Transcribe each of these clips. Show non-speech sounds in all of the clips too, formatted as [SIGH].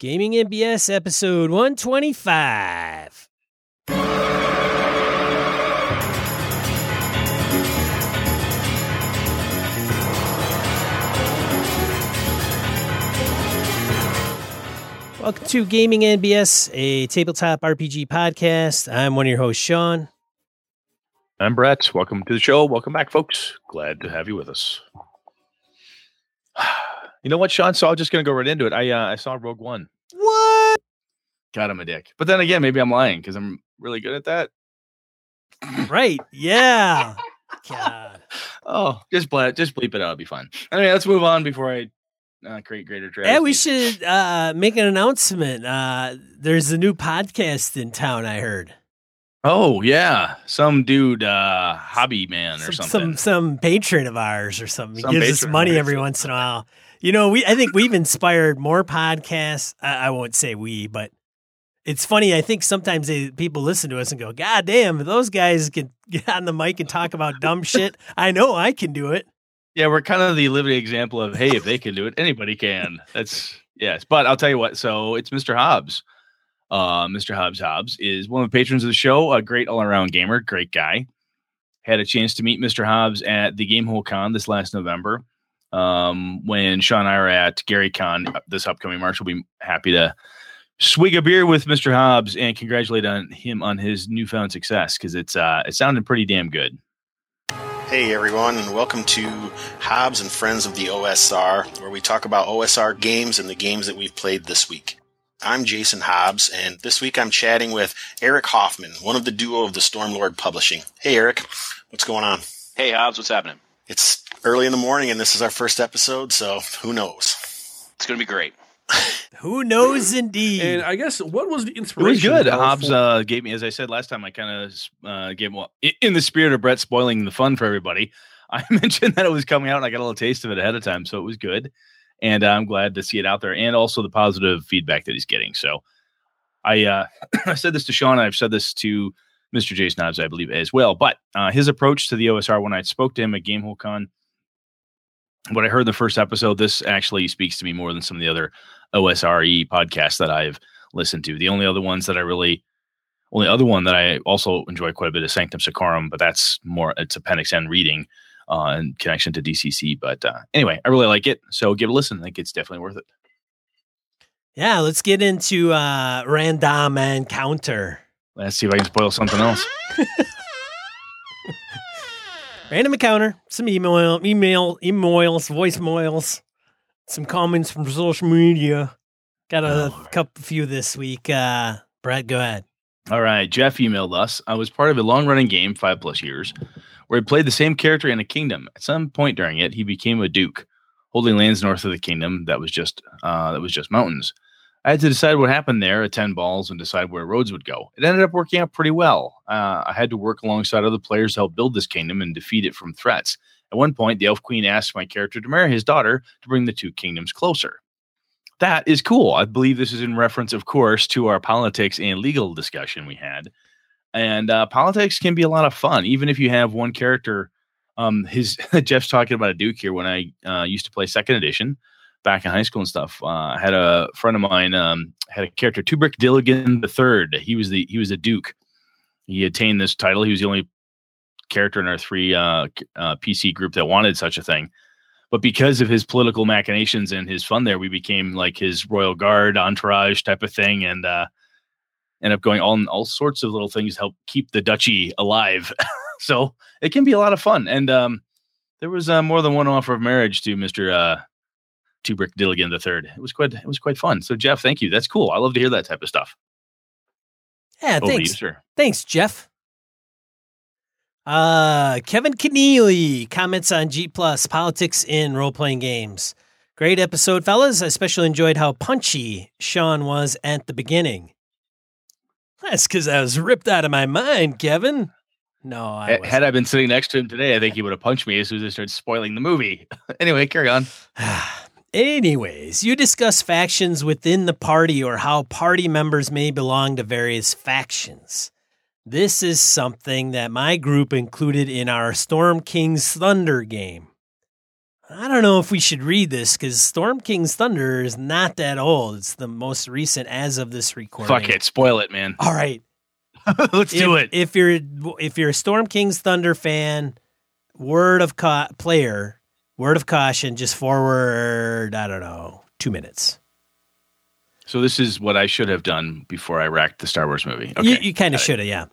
Gaming NBS episode 125. Welcome to Gaming NBS, a tabletop RPG podcast. I'm one of your hosts, Sean. I'm Brett. Welcome to the show. Welcome back, folks. Glad to have you with us. [SIGHS] [SIGHS] You know what, Sean? So I'm just gonna go right into it. I uh, I saw Rogue One. What? God, I'm a dick. But then again, maybe I'm lying because I'm really good at that. Right. Yeah. [LAUGHS] God. Oh, just bleep, just bleep it out. It'll be fine. Anyway, let's move on before I uh, create greater drama. Yeah, we should uh, make an announcement. Uh, there's a new podcast in town, I heard. Oh yeah, some dude, uh, hobby man or some, something. Some some patron of ours or something. Some He gives us money every once in a while. You know, we I think we've inspired more podcasts. I, I won't say we, but it's funny. I think sometimes they, people listen to us and go, "God damn, those guys can get on the mic and talk about dumb shit, I know I can do it." Yeah, we're kind of the living example of hey, if they can do it, anybody can. That's yes. But I'll tell you what. So it's Mr. Hobbs. Uh, Mr. Hobbs Hobbs is one of the patrons of the show. A great all around gamer, great guy. Had a chance to meet Mr. Hobbs at the Gamehole Con this last November. Um, when Sean and I are at Gary Con this upcoming March, we'll be happy to swig a beer with Mr. Hobbs and congratulate on him on his newfound success because it's uh, it sounded pretty damn good. Hey everyone, and welcome to Hobbs and Friends of the OSR, where we talk about OSR games and the games that we've played this week. I'm Jason Hobbs, and this week I'm chatting with Eric Hoffman, one of the duo of the Stormlord Publishing. Hey Eric, what's going on? Hey Hobbs, what's happening? It's early in the morning, and this is our first episode, so who knows? It's going to be great. [LAUGHS] Who knows, indeed. And I guess what was the It was good. Hobbs for- uh, gave me, as I said last time, I kind of uh, gave well, in the spirit of Brett spoiling the fun for everybody. [LAUGHS] I mentioned that it was coming out, and I got a little taste of it ahead of time, so it was good. And I'm glad to see it out there, and also the positive feedback that he's getting. So, I uh, [CLEARS THROAT] I said this to Sean, I've said this to Mr. Jason Hobbs, I believe, as well. But uh, his approach to the OSR when I spoke to him at Gamehole Con, what I heard in the first episode, this actually speaks to me more than some of the other OSRE podcasts that I've listened to. The only other ones that I really, only other one that I also enjoy quite a bit is Sanctum Secorum, but that's more it's Appendix N reading uh, in connection to DCC. But uh, anyway, I really like it, so give it a listen. I think it's definitely worth it. yeah, let's get into uh, random encounter. Let's see if I can spoil something else. [LAUGHS] Random encounter, some email, email, emails, voicemails, some comments from social media. Got a Oh. couple few this week. Uh, Brett, go ahead. All right, Jeff emailed us. I was part of a long running game, five plus years, where he played the same character in a kingdom. At some point during it, he became a duke, holding lands north of the kingdom that was just uh, that was just mountains. I had to decide what happened there, attend balls, and decide where roads would go. It ended up working out pretty well. Uh, I had to work alongside other players to help build this kingdom and defeat it from threats. At one point, the Elf Queen asked my character to marry his daughter to bring the two kingdoms closer. That is cool. I believe this is in reference, of course, to our politics and legal discussion we had. And uh, politics can be a lot of fun, even if you have one character. Um, his [LAUGHS] Jeff's talking about a Duke here. When I uh, used to play Second Edition back in high school and stuff, uh, I had a friend of mine um, had a character, Tubrick Dilligan the Third. He was the he was a Duke. He attained this title. He was the only character in our three uh, uh, PC group that wanted such a thing. But because of his political machinations and his fun there, we became like his royal guard entourage type of thing, and uh, end up going all all sorts of little things to help keep the duchy alive. [LAUGHS] so it can be a lot of fun. And um, there was uh, more than one offer of marriage to Mister uh, Tubrick Dilligan the Third. It was quite it was quite fun. So Jeff, thank you. That's cool. I love to hear that type of stuff. Yeah, Over to you, thanks. sir. Thanks, Jeff. Uh, Kevin Keneally comments on G Plus politics in role playing games. Great episode, fellas. I especially enjoyed how punchy Sean was at the beginning. That's because I was ripped out of my mind, Kevin. No, I Had-. Had I been sitting next to him today, I think he would have punched me as soon as I started spoiling the movie. [LAUGHS] anyway, carry on. [SIGHS] [SIGHS] [SIGHS] Anyways, you discuss factions within the party or how party members may belong to various factions. This is something that my group included in our Storm King's Thunder game. I don't know if we should read this because Storm King's Thunder is not that old. It's the most recent as of this recording. Fuck it, spoil it, man. All right, [LAUGHS] Let's do it. If you're if you're a Storm King's Thunder fan, word of ca- player, word of caution, just forward. I don't know, two minutes. So this is what I should have done before I racked the Star Wars movie. Okay, You, you kind of should have, yeah.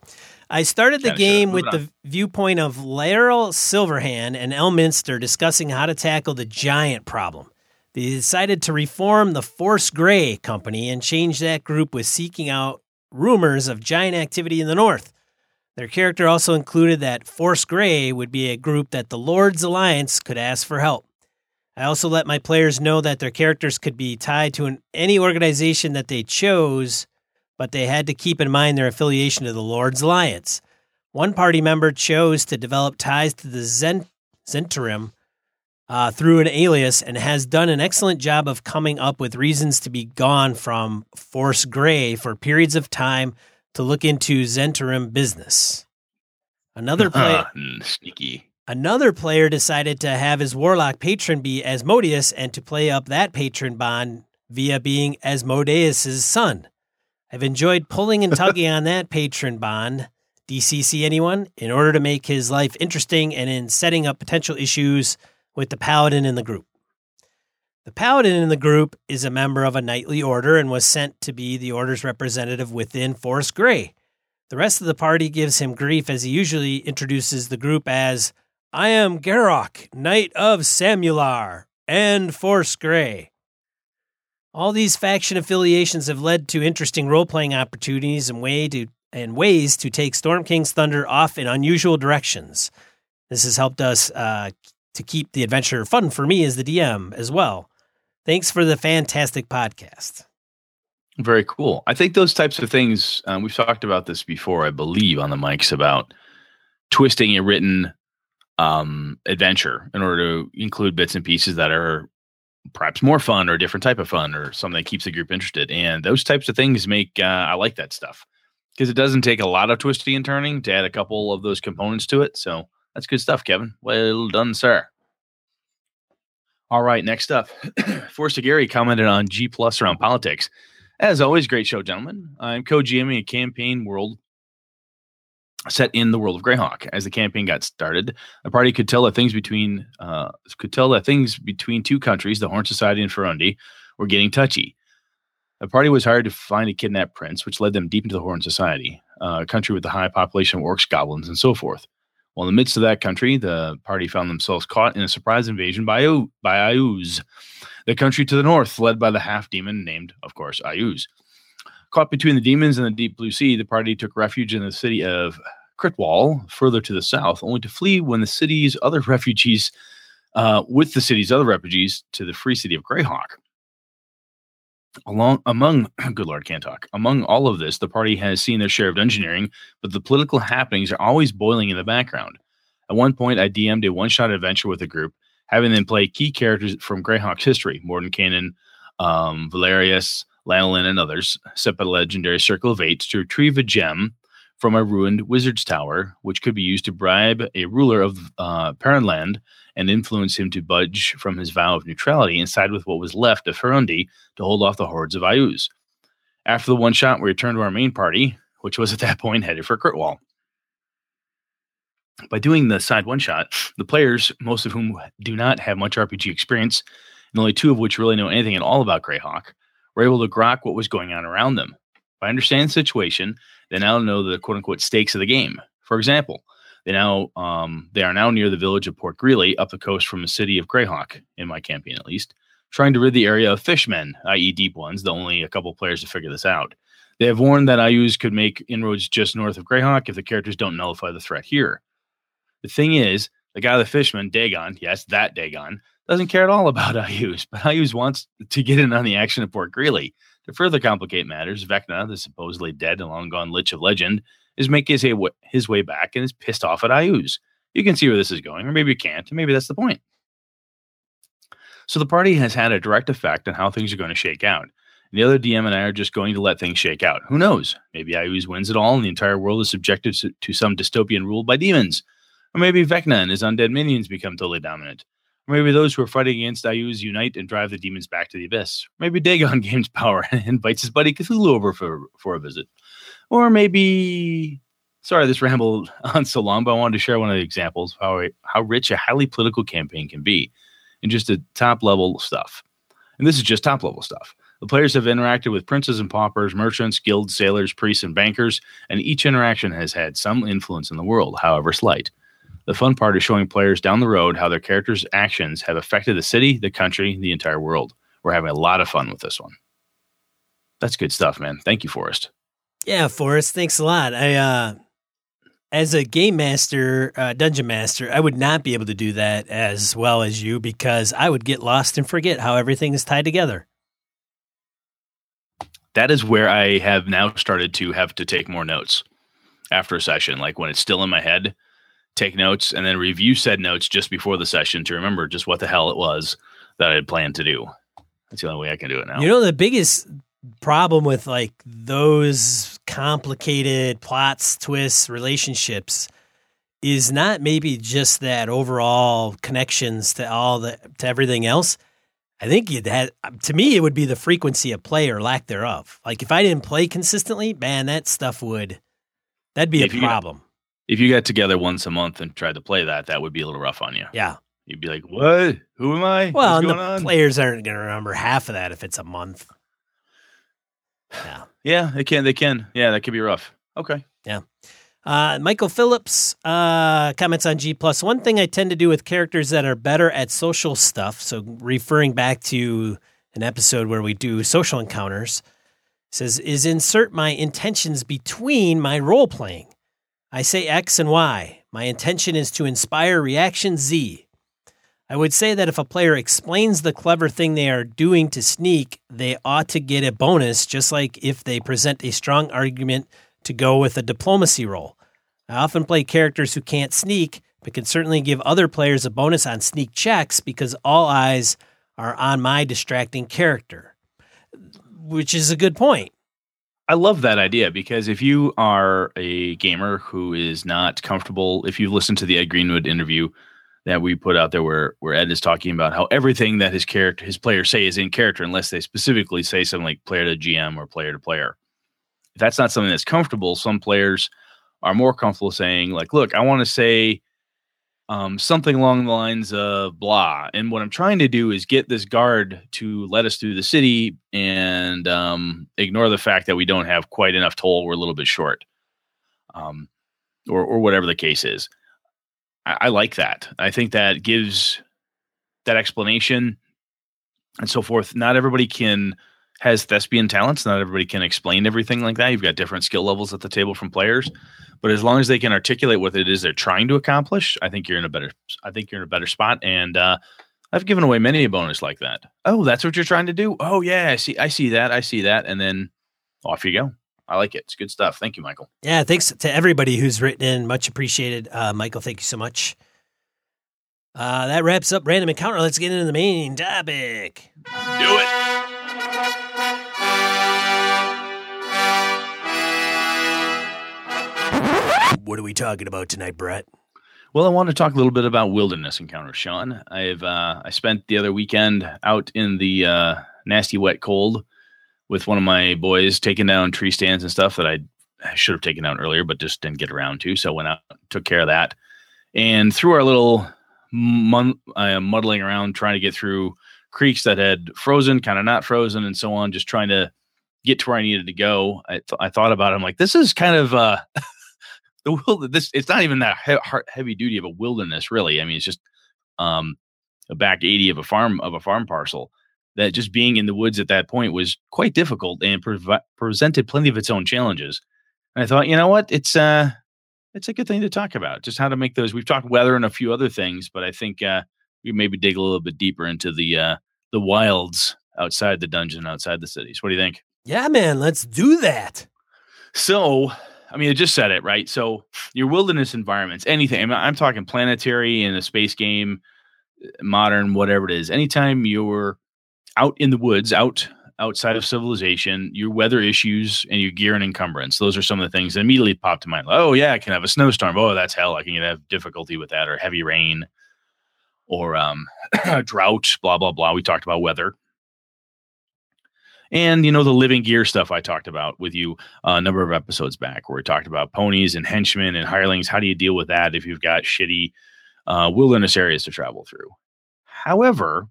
I started the Kinda game with the viewpoint of Laeral Silverhand and Elminster discussing how to tackle the giant problem. They decided to reform the Force Grey Company and change that group with seeking out rumors of giant activity in the north. Their character also included that Force Grey would be a group that the Lord's Alliance could ask for help. I also let my players know that their characters could be tied to an, any organization that they chose, but they had to keep in mind their affiliation to the Lord's Alliance. One party member chose to develop ties to the Zen, uh, through an alias and has done an excellent job of coming up with reasons to be gone from Force Grey for periods of time to look into Zhentarim business. Another player. [LAUGHS] Mm, sneaky. Another player decided to have his warlock patron be Asmodeus and to play up that patron bond via being Asmodeus' son. I've enjoyed pulling and tugging [LAUGHS] on that patron bond. DCC anyone? In order to make his life interesting and in setting up potential issues with the paladin in the group. The paladin in the group is a member of a knightly order and was sent to be the order's representative within Force Grey. The rest of the party gives him grief as he usually introduces the group as I am Garrock, Knight of Samular, and Force Grey. All these faction affiliations have led to interesting role playing opportunities and way to and ways to take Storm King's Thunder off in unusual directions. This has helped us uh, to keep the adventure fun for me as the DM as well. Thanks for the fantastic podcast. Very cool. I think those types of things, um, we've talked about this before, I believe, on the mics about twisting a written um, adventure in order to include bits and pieces that are perhaps more fun or a different type of fun or something that keeps the group interested. And those types of things make, uh, I like that stuff because it doesn't take a lot of twisting and turning to add a couple of those components to it. So that's good stuff, Kevin. Well done, sir. All right, next up, [CLEARS THROAT] Forster Gary commented on G Plus around politics. As always, great show, gentlemen. I'm co-GMing a campaign world set in the world of Greyhawk. As the campaign got started, the party could tell that things between uh, could tell that things between two countries, the Horn Society and Furyondy, were getting touchy. The party was hired to find a kidnapped prince, which led them deep into the Horn Society, a country with a high population of orcs, goblins, and so forth. Well, in the midst of that country, the party found themselves caught in a surprise invasion by, o- by Iuz, the country to the north, led by the half demon named, of course, Iuz. Caught between the demons and the deep blue sea, the party took refuge in the city of Critwall, further to the south, only to flee when the city's other refugees, uh, with the city's other refugees, to the free city of Greyhawk. Along among [CLEARS THROAT] good lord can't talk. Among all of this the party has seen their share of engineering, but the political happenings are always boiling in the background. At one point i dm'd a one-shot adventure with a group having them play key characters from greyhawk's history mordenkainen um, valerius lanolin and others set by the legendary circle of eight to retrieve a gem from a ruined wizard's tower which could be used to bribe a ruler of uh, and influence him to budge from his vow of neutrality and side with what was left of Furyondy to hold off the hordes of Iuz. After the one shot, we returned to our main party, which was at that point headed for Critwall. By doing the side one shot, the players, most of whom do not have much RPG experience, and only two of which really know anything at all about Greyhawk, were able to grok what was going on around them. By understanding the situation, they now know the quote unquote stakes of the game. For example, they now um, they are now near the village of Port Greeley, up the coast from the city of Greyhawk, in my campaign at least, trying to rid the area of fishmen, i.e., deep ones. The only a couple players to figure this out. They have warned that Iuz could make inroads just north of Greyhawk if the characters don't nullify the threat here. The thing is, the guy, the fisherman, Dagon, yes, that Dagon, doesn't care at all about Iuz, but Iuz wants to get in on the action at Port Greeley. To further complicate matters, Vecna, the supposedly dead and long gone Lich of Legend, is making his, his way back and is pissed off at Iuz. You can see where this is going, or maybe you can't, and maybe that's the point. So the party has had a direct effect on how things are going to shake out. And the other DM and I are just going to let things shake out. Who knows? Maybe Iuz wins it all and the entire world is subjected to, some dystopian rule by demons. Or maybe Vecna and his undead minions become totally dominant. Or maybe those who are fighting against Iuz unite and drive the demons back to the abyss. Maybe Dagon [LAUGHS] gains power and invites his buddy Cthulhu over for, for a visit. Or maybe, sorry, this rambled [LAUGHS] on so long, but I wanted to share one of the examples of how, how rich a highly political campaign can be in just the top level stuff. And this is just top level stuff. The players have interacted with princes and paupers, merchants, guilds, sailors, priests, and bankers, and each interaction has had some influence in the world, however slight. The fun part is showing players down the road how their characters' actions have affected the city, the country, the entire world. We're having a lot of fun with this one. That's good stuff, man. Thank you, Forrest. Yeah, Forrest, thanks a lot. I uh as a game master, uh, dungeon master, I would not be able to do that as well as you because I would get lost and forget how everything is tied together. That is where I have now started to have to take more notes after a session. Like when it's still in my head, take notes and then review said notes just before the session to remember just what the hell it was that I had planned to do. That's the only way I can do it now. You know, the biggest problem with like those complicated plots, twists, relationships is not maybe just that overall connections to all the to everything else. I think it had to me it would be the frequency of play or lack thereof. Like if I didn't play consistently, man, that stuff would that'd be If a you- problem. if you got together once a month and tried to play that, that would be a little rough on you. Yeah. You'd be like, "What? Who am I? Well, What's and the on?" players aren't going to remember half of that if it's a month. Yeah. Yeah, they can. They can. Yeah, that could be rough. Okay. Yeah. Uh, Michael Phillips uh, comments on G plus. One thing I tend to do with characters that are better at social stuff, so referring back to an episode where we do social encounters, says is insert my intentions between my role playing. I say X and Y. My intention is to inspire reaction Z. I would say that if a player explains the clever thing they are doing to sneak, they ought to get a bonus, just like if they present a strong argument to go with a diplomacy roll. I often play characters who can't sneak, but can certainly give other players a bonus on sneak checks because all eyes are on my distracting character, which is a good point. I love that idea because if you are a gamer who is not comfortable, if you've listened to the Ed Greenwood interview that we put out there where where Ed is talking about how everything that his character his players say is in character unless they specifically say something like player to GM or player to player. If that's not something that's comfortable, some players are more comfortable saying, like, look, I want to say um, something along the lines of blah. And what I'm trying to do is get this guard to let us through the city and um, ignore the fact that we don't have quite enough toll. We're a little bit short, um, or or whatever the case is. I, I like that. I think that gives that explanation and so forth. Not everybody can has thespian talents. Not everybody can explain everything like that. You've got different skill levels at the table from players, but as long as they can articulate what it is they're trying to accomplish, I think you're in a better. I think you're in a better spot. And uh, I've given away many a bonus like that. Oh, that's what you're trying to do. Oh yeah, I see. I see that. I see that. And then off you go. I like it. It's good stuff. Thank you, Michael. Yeah, thanks to everybody who's written in. Much appreciated. Uh, Michael, thank you so much. Uh, that wraps up Random Encounter. Let's get into the main topic. Do it. What are we talking about tonight, Brett? Well, I want to talk a little bit about wilderness encounters, Sean. I've uh, I spent the other weekend out in the uh, nasty, wet, cold with one of my boys, taking down tree stands and stuff that I, should have taken down earlier, but just didn't get around to. So went out, took care of that, and through our little mun- muddling around, trying to get through creeks that had frozen, kind of not frozen, and so on, just trying to get to where I needed to go. I, th- I thought about it. I'm like, this is kind of uh, [LAUGHS] the. This it's not even that he- heavy duty of a wilderness, really. I mean, it's just um, a back 80 of a farm of a farm parcel. That just being in the woods at that point was quite difficult and prov- presented plenty of its own challenges. And I thought, you know what, it's uh, it's a good thing to talk about. Just how to make those. We've talked weather and a few other things, but I think uh, we maybe dig a little bit deeper into the uh, the wilds outside the dungeon, outside the cities. What do you think? Yeah, man, let's do that. So, I mean, I just said it, right? So, your wilderness environments, anything, I'm, I'm talking planetary in a space game, modern, whatever it is. Anytime you're out in the woods, out outside of civilization, your weather issues and your gear and encumbrance, those are some of the things that immediately pop to mind. Oh, yeah, I can have a snowstorm. Oh, that's hell. I can have difficulty with that or heavy rain. or um, [CLEARS THROAT] drought, blah blah blah. We talked about weather, and you know the living gear stuff I talked about with you uh, a number of episodes back, where we talked about ponies and henchmen and hirelings. How do you deal with that if you've got shitty uh, wilderness areas to travel through? However,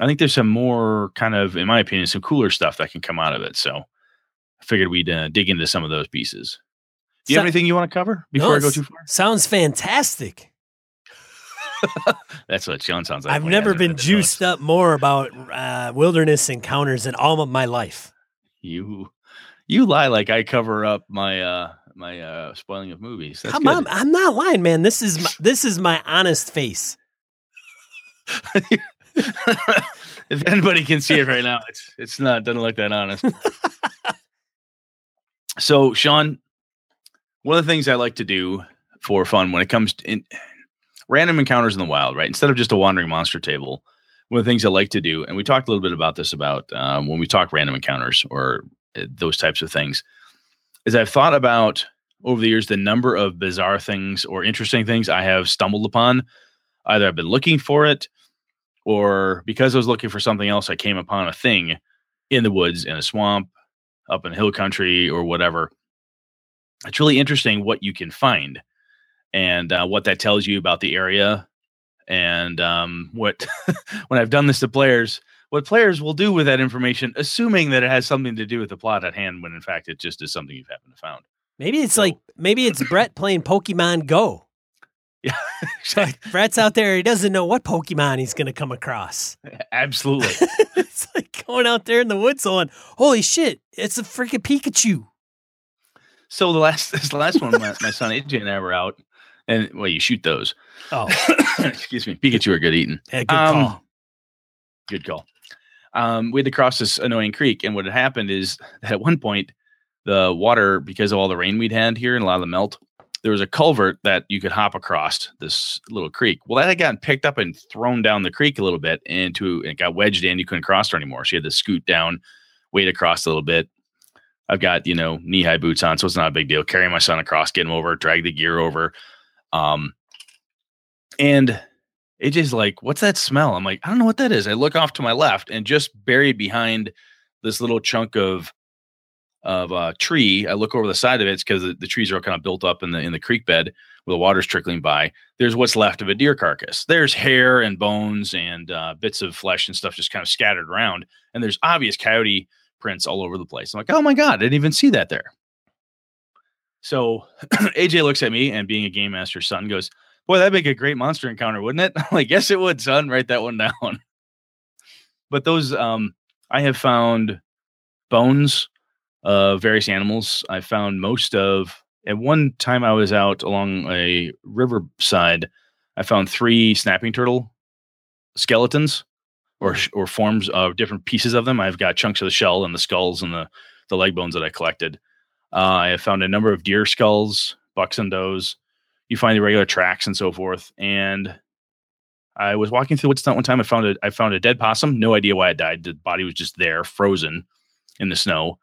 I think there's some more kind of, in my opinion, some cooler stuff that can come out of it. So I figured we'd uh, dig into some of those pieces. Do you So- have anything you want to cover before No, I go too far? Sounds fantastic. [LAUGHS] That's what Sean sounds like. I've never been juiced up more about uh, wilderness encounters in all of my life. You, you lie like I cover up my uh my uh spoiling of movies. That's Come good. on, I'm not lying, man. This is my, this is my honest face. [LAUGHS] [LAUGHS] if anybody can see it right now, it's it's not doesn't look that honest. [LAUGHS] so, Sean, one of the things I like to do for fun when it comes to in, random encounters in the wild, right? Instead of just a wandering monster table, one of the things I like to do, and we talked a little bit about this about um, when we talk random encounters or uh, those types of things, is I've thought about over the years the number of bizarre things or interesting things I have stumbled upon. Either I've been looking for it or because I was looking for something else, I came upon a thing in the woods, in a swamp, up in hill country, or whatever. It's really interesting what you can find and uh, what that tells you about the area. And um, what, [LAUGHS] when I've done this to players, what players will do with that information, assuming that it has something to do with the plot at hand, when in fact it just is something you've happened to found. Maybe it's like maybe it's Brett playing Pokemon Go. [LAUGHS] Like Brett's out there, he doesn't know what Pokemon he's going to come across. [LAUGHS] absolutely. [LAUGHS] it's like going out there in the woods going, "Holy shit, it's a freaking Pikachu!" So the last this last one, my, my son AJ and I were out, and well, you shoot those. Oh, [COUGHS] Excuse me, Pikachu are good eating. yeah, good Um, call. Good call. Um, we had to cross this annoying creek, and what had happened is that at one point, the water, because of all the rain we'd had here and a lot of the melt, there was a culvert that you could hop across this little creek. Well, that had gotten picked up and thrown down the creek a little bit into it got wedged in. You couldn't cross her anymore. She had to scoot down, wade across a little bit. I've got, you know, knee high boots on, so it's not a big deal. Carrying my son across, get him over, drag the gear over. Um, and AJ's like, What's that smell? I'm like, I don't know what that is. I look off to my left and just buried behind this little chunk of of a tree. I look over the side of it. It's because the, the trees are all kind of built up in the in the creek bed where the water's trickling by. There's what's left of a deer carcass. There's hair and bones and uh, bits of flesh and stuff just kind of scattered around. And there's obvious coyote prints all over the place. I'm like, oh my god, I didn't even see that there. So [CLEARS THROAT] AJ looks at me and being a game master son goes, Boy, that'd make a great monster encounter, wouldn't it? I'm [LAUGHS] like, yes, it would, son. Write that one [LAUGHS] down. but those um I have found bones of various animals. I found most of at one time I was out along a riverside, I found three snapping turtle skeletons or or forms of different pieces of them. I've got chunks of the shell and the skulls and the the leg bones that I collected. Uh, I have found a number of deer skulls, bucks and does. You find the regular tracks and so forth. And I was walking through the woods that one time. I found a I found a dead possum. No idea why it died. The body was just there, frozen in the snow.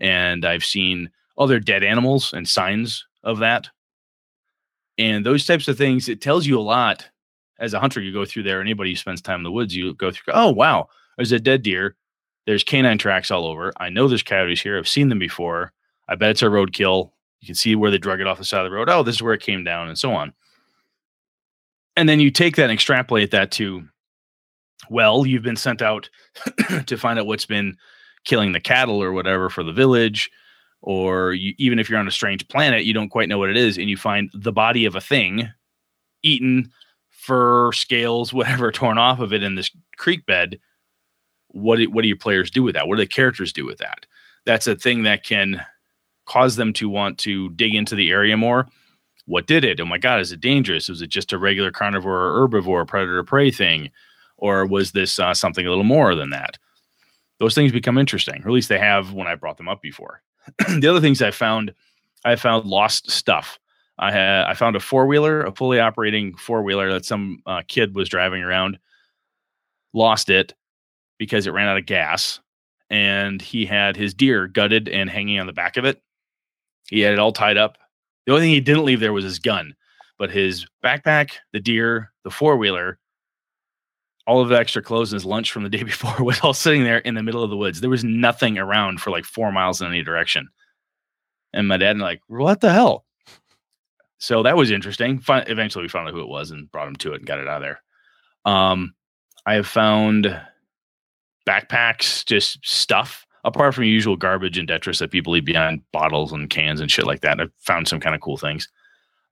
And I've seen other dead animals and signs of that. And those types of things, it tells you a lot as a hunter. You go through there, anybody who spends time in the woods, you go through, oh, wow, there's a dead deer. There's canine tracks all over. I know there's coyotes here. I've seen them before. I bet it's a roadkill. You can see where they drug it off the side of the road. Oh, this is where it came down, and so on. And then you take that and extrapolate that to, well, you've been sent out [CLEARS THROAT] to find out what's been killing the cattle or whatever for the village, or you, even if you're on a strange planet, you don't quite know what it is, and you find the body of a thing eaten, fur, scales, whatever [LAUGHS] torn off of it in this creek bed. What do, what do your players do with that? What do the characters do with that? That's a thing that can cause them to want to dig into the area more. What did it? Oh my God, is it dangerous? Was it just a regular carnivore or herbivore, predator prey thing? Or was this uh, something a little more than that? Those things become interesting, or at least they have when I brought them up before. [CLEARS THROAT] the other things I found, I found lost stuff. I had I found a four wheeler, a fully operating four wheeler that some uh, kid was driving around, lost it because it ran out of gas, and he had his deer gutted and hanging on the back of it. He had it all tied up. The only thing he didn't leave there was his gun, but his backpack, the deer, the four wheeler, all of the extra clothes and his lunch from the day [LAUGHS] before was all sitting there in the middle of the woods. There was nothing around for like four miles in any direction. And my dad and like, what the hell? So that was interesting. Fin- eventually, we found out who it was and brought him to it and got it out of there. Um, I have found backpacks, just stuff apart from usual garbage and detritus that people leave behind, bottles and cans and shit like that. I've found some kind of cool things.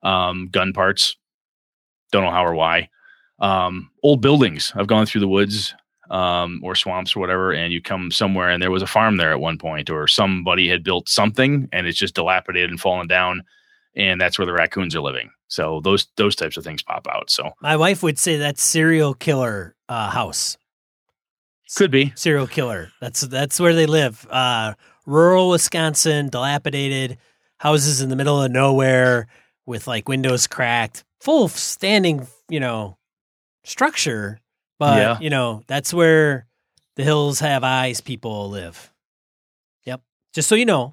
Um, gun parts. Don't know how or why. Um, old buildings. I've gone through the woods um, or swamps or whatever, and you come somewhere and there was a farm there at one point, or somebody had built something and it's just dilapidated and fallen down, and that's where the raccoons are living. So those those types of things pop out. So My wife would say that's serial killer uh, house. could be. Serial killer. That's that's where they live. Uh, rural Wisconsin, dilapidated houses in the middle of nowhere with like windows cracked, full standing, you know, structure. But Yeah. you know, that's where the hills have eyes people live. Yep. Just so you know.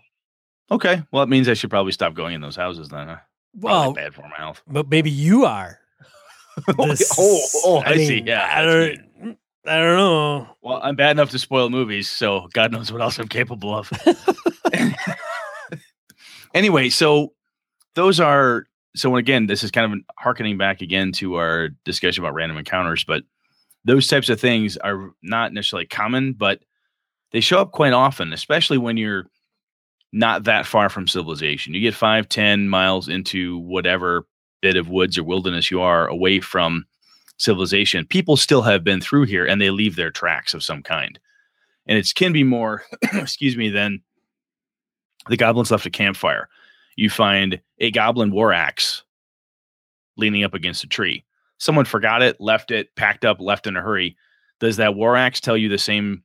Okay. Well, it means I should probably stop going in those houses then. Huh? Well, bad for my health. but maybe you are. [LAUGHS] Oh, this- oh, oh, I, see. mean, Yeah. I don't, I don't know. Well, I'm bad enough to spoil movies, so God knows what else I'm capable of. [LAUGHS] [LAUGHS] anyway, so those are so again, this is kind of harkening back again to our discussion about random encounters, but those types of things are not necessarily common, but they show up quite often, especially when you're not that far from civilization. You get five, ten miles into whatever bit of woods or wilderness you are away from civilization. People still have been through here and they leave their tracks of some kind. And it can be more, [CLEARS THROAT] excuse me, than the goblins left a campfire. You find a goblin war axe leaning up against a tree. Someone forgot it, left it, packed up, left in a hurry. Does that war axe tell you the same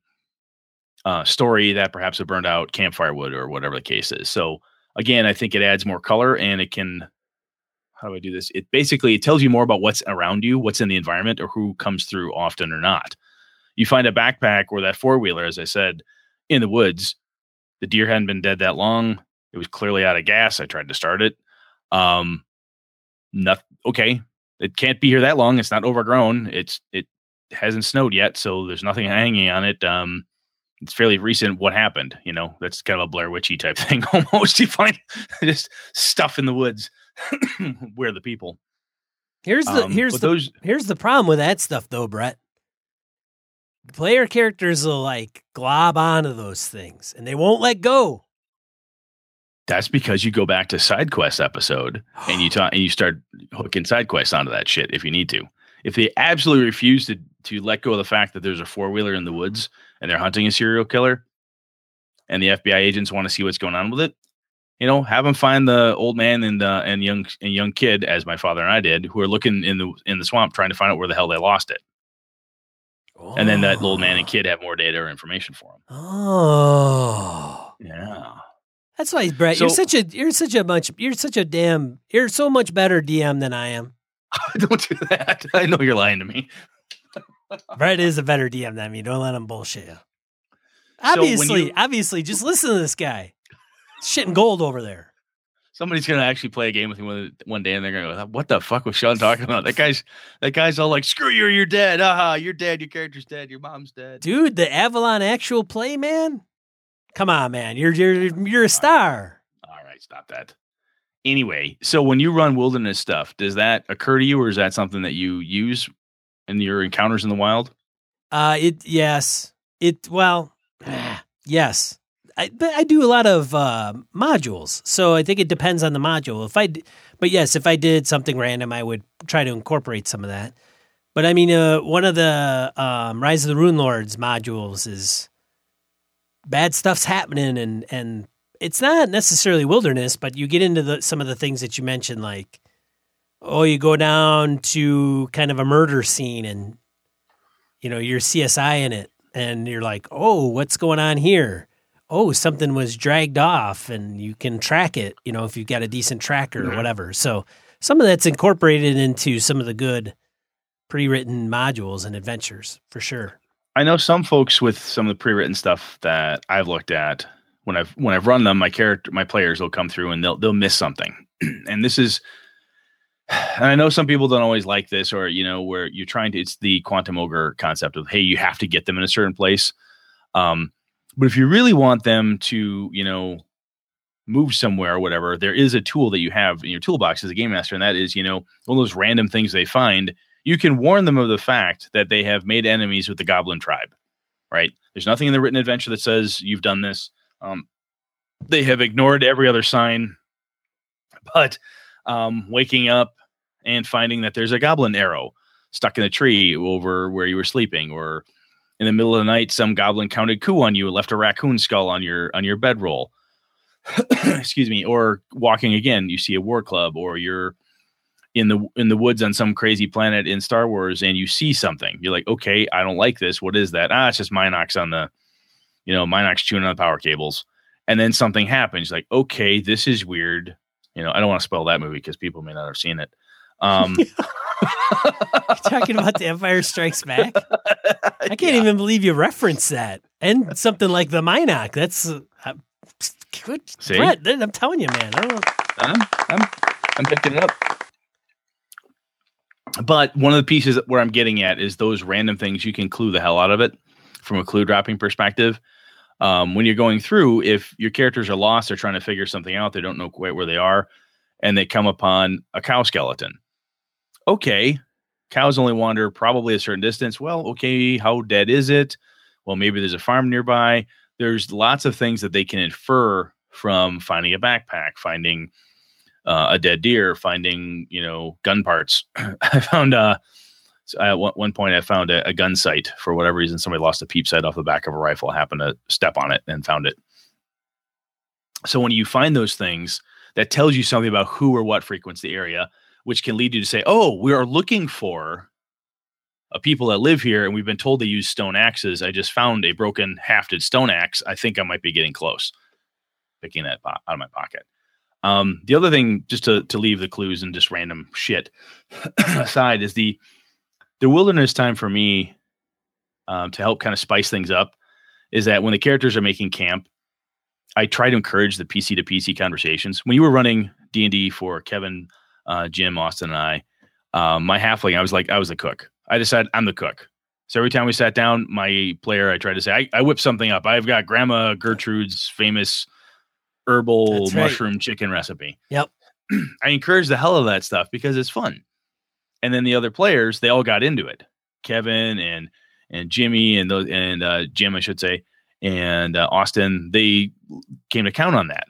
uh, story that perhaps a burned out campfire would, or whatever the case is? So again, I think it adds more color and it can. How do I do this? It basically it tells you more about what's around you, what's in the environment, or who comes through often or not. You find a backpack or that four wheeler, as I said, in the woods. The deer hadn't been dead that long. It was clearly out of gas. I tried to start it. Um, not okay. It can't be here that long. It's not overgrown. It's it hasn't snowed yet, so there's nothing hanging on it. Um, it's fairly recent. What happened? You know, that's kind of a Blair Witchy type [LAUGHS] thing. Almost, you find [LAUGHS] just stuff in the woods. [COUGHS] Where the people? Here's the Um, here's the those. here's the problem with that stuff though, Brett. Player characters will like glob onto those things and they won't let go. That's because you go back to side quest episode and you [GASPS] talk and you start hooking side quests onto that shit if you need to. If they absolutely refuse to to let go of the fact that there's a four wheeler in the woods and they're hunting a serial killer, and the FBI agents want to see what's going on with it, you know, have them find the old man and uh, and young and young kid, as my father and I did, who are looking in the in the swamp trying to find out where the hell they lost it, and then that old man and kid have more data or information for them. Oh. Yeah. That's why, Brett, you're such a you're such a much you're such a damn you're so much better DM than I am. [LAUGHS] Don't do that. I know you're lying to me. Brett is a better DM than me. Don't let him bullshit you. So Obviously, you- obviously, just listen to this guy. Shit and gold over there. Somebody's gonna actually play a game with me one, one day, and they're gonna go, "What the fuck was Sean talking about?" That guy's that guy's all like, "Screw you, you're dead. Aha, you're dead. Your character's dead. Your mom's dead." Dude, the Avalon actual play, man. Come on, man. You're you're you're a star. All right, stop that. Anyway, so when you run wilderness stuff, does that occur to you, or is that something that you use in your encounters in the wild? Uh it yes. It well [SIGHS] yes. I but I do a lot of uh modules. So I think it depends on the module. If I d- but yes, if I did something random, I would try to incorporate some of that. But I mean uh one of the um Rise of the Rune Lords modules is bad stuff's happening and and it's not necessarily wilderness, but you get into the some of the things that you mentioned like oh, you go down to kind of a murder scene and you know, you're CSI in it and you're like, "Oh, what's going on here?" Oh, something was dragged off and you can track it, you know, if you've got a decent tracker or Mhm. whatever. So, some of that's incorporated into some of the good pre-written modules and adventures for sure. I know some folks with some of the pre-written stuff that I've looked at when I've when I've run them, my character, my players will come through and they'll they'll miss something, [CLEARS THROAT] and this is [SIGHS] and I know some people don't always like this, or you know, where you're trying to. It's the quantum ogre concept of hey, you have to get them in a certain place. Um, but if you really want them to, you know, move somewhere or whatever, there is a tool that you have in your toolbox as a game master, and that is, you know, one of those random things they find. You can warn them of the fact that they have made enemies with the goblin tribe. Right? There's nothing in the written adventure that says you've done this. Um, they have ignored every other sign, but um, waking up and finding that there's a goblin arrow stuck in a tree over where you were sleeping, or in the middle of the night, some goblin counted coup on you and left a raccoon skull on your on your bedroll. [COUGHS] Excuse me, or walking again, you see a war club, or you're in the in the woods on some crazy planet in Star Wars and you see something. You're like, okay, I don't like this. What is that? Ah, it's just Mynocks on the, you know, Mynocks chewing on the power cables. And then something happens. Like, okay, this is weird. You know, I don't want to spoil that movie because people may not have seen it. Um, [LAUGHS] [LAUGHS] talking about the Empire Strikes Back. I can't yeah. even believe you referenced that. And something like the Mynock. That's uh, good. See? Brett, I'm telling you, man. I I'm, I'm, I'm picking it up. But one of the pieces where I'm getting at is those random things you can clue the hell out of it from a clue dropping perspective. Um, when you're going through, if your characters are lost, they're trying to figure something out, they don't know quite where they are, and they come upon a cow skeleton okay, cows only wander probably a certain distance. Well, okay, how dead is it? Well, maybe there's a farm nearby. There's lots of things that they can infer from finding a backpack, finding uh, a dead deer, finding you know gun parts. [CLEARS THROAT] I found uh, at one point I found a, a, gun sight for whatever reason. Somebody lost a peep sight off the back of a rifle. Happened to step on it and found it. So when you find those things, that tells you something about who or what frequents the area which can lead you to say, "Oh, we are looking for a people that live here, and we've been told they use stone axes. I just found a broken hafted stone axe. I think I might be getting close." Picking that out of my pocket. Um, the other thing, just to to leave the clues and just random shit [CLEARS THROAT] aside, is the the wilderness time for me um, to help kind of spice things up. Is that when the characters are making camp, I try to encourage the PC to PC conversations. When you were running D and D for Kevin uh, Jim, Austin, and I, um, my halfling, I was like, I was the cook. I decided I'm the cook. So every time we sat down, my player, I tried to say, I, I whipped something up. I've got Grandma Gertrude's famous herbal right. mushroom chicken recipe. Yep. [CLEARS THROAT] I encourage the hell of that stuff because it's fun. And then the other players, they all got into it. Kevin and and Jimmy and those and uh, Jim, I should say, and uh, Austin, they came to count on that.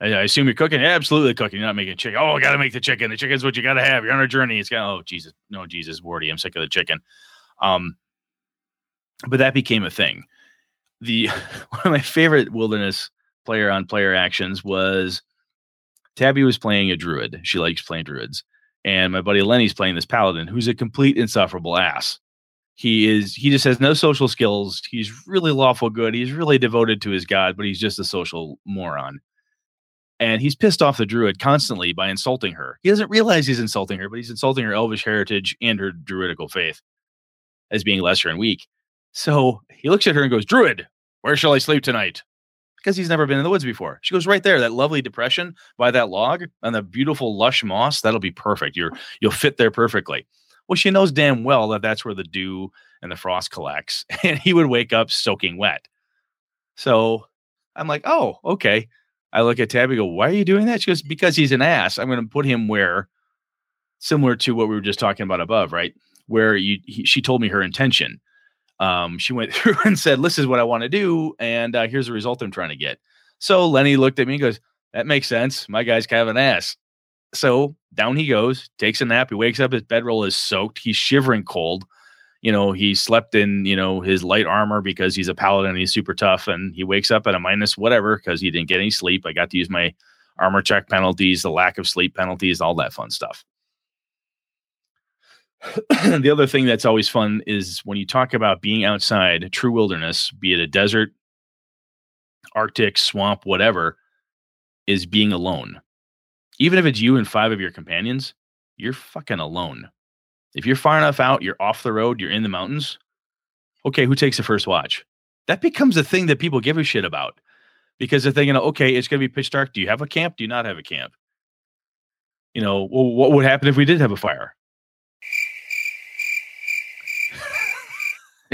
I, I assume you're cooking. Yeah, absolutely cooking. You're not making chicken. Oh, I got to make the chicken. The chicken's what you got to have. You're on a journey. It's got. Oh, Jesus. No, Jesus, Wardy. I'm sick of the chicken. Um, but that became a thing. The [LAUGHS] one of my favorite wilderness player on player actions was Tabby was playing a druid. She likes playing druids, and my buddy Lenny's playing this paladin who's a complete insufferable ass. He is. He just has no social skills. He's really lawful good. He's really devoted to his god, but he's just a social moron and he's pissed off the druid constantly by insulting her. He doesn't realize he's insulting her, but he's insulting her elvish heritage and her druidical faith as being lesser and weak. So he looks at her and goes, Druid, where shall I sleep tonight? Because he's never been in the woods before. She goes, Right there, that lovely depression by that log and the beautiful lush moss. That'll be perfect. You're you'll fit there perfectly. Well, she knows damn well that that's where the dew and the frost collects, [LAUGHS] and he would wake up soaking wet. So I'm like, oh, okay. I look at Tabby, go, why are you doing that? She goes, because he's an ass. I'm going to put him where, similar to what we were just talking about above, right? Where you, he, she told me her intention. Um, she went [LAUGHS] through and said, this is what I want to do. And uh, here's the result I'm trying to get. So Lenny looked at me and goes, that makes sense. My guy's kind of an ass. So down he goes, takes a nap. He wakes up, his bedroll is soaked. He's shivering cold you know, he slept in, you know, his light armor because he's a paladin he's super tough and he wakes up at a minus whatever because he didn't get any sleep. I got to use my armor check penalties, the lack of sleep penalties, all that fun stuff. [CLEARS THROAT] the other thing that's always fun is when you talk about being outside, true wilderness, be it a desert, Arctic, swamp, whatever, is being alone. Even if it's you and five of your companions, you're fucking alone. If you're far enough out, you're off the road, you're in the mountains. Okay, who takes the first watch? That becomes a thing that people give a shit about because they're thinking, okay, it's going to be pitch dark. Do you have a camp? Do you not have a camp? you know, well, what would happen if we did have a fire?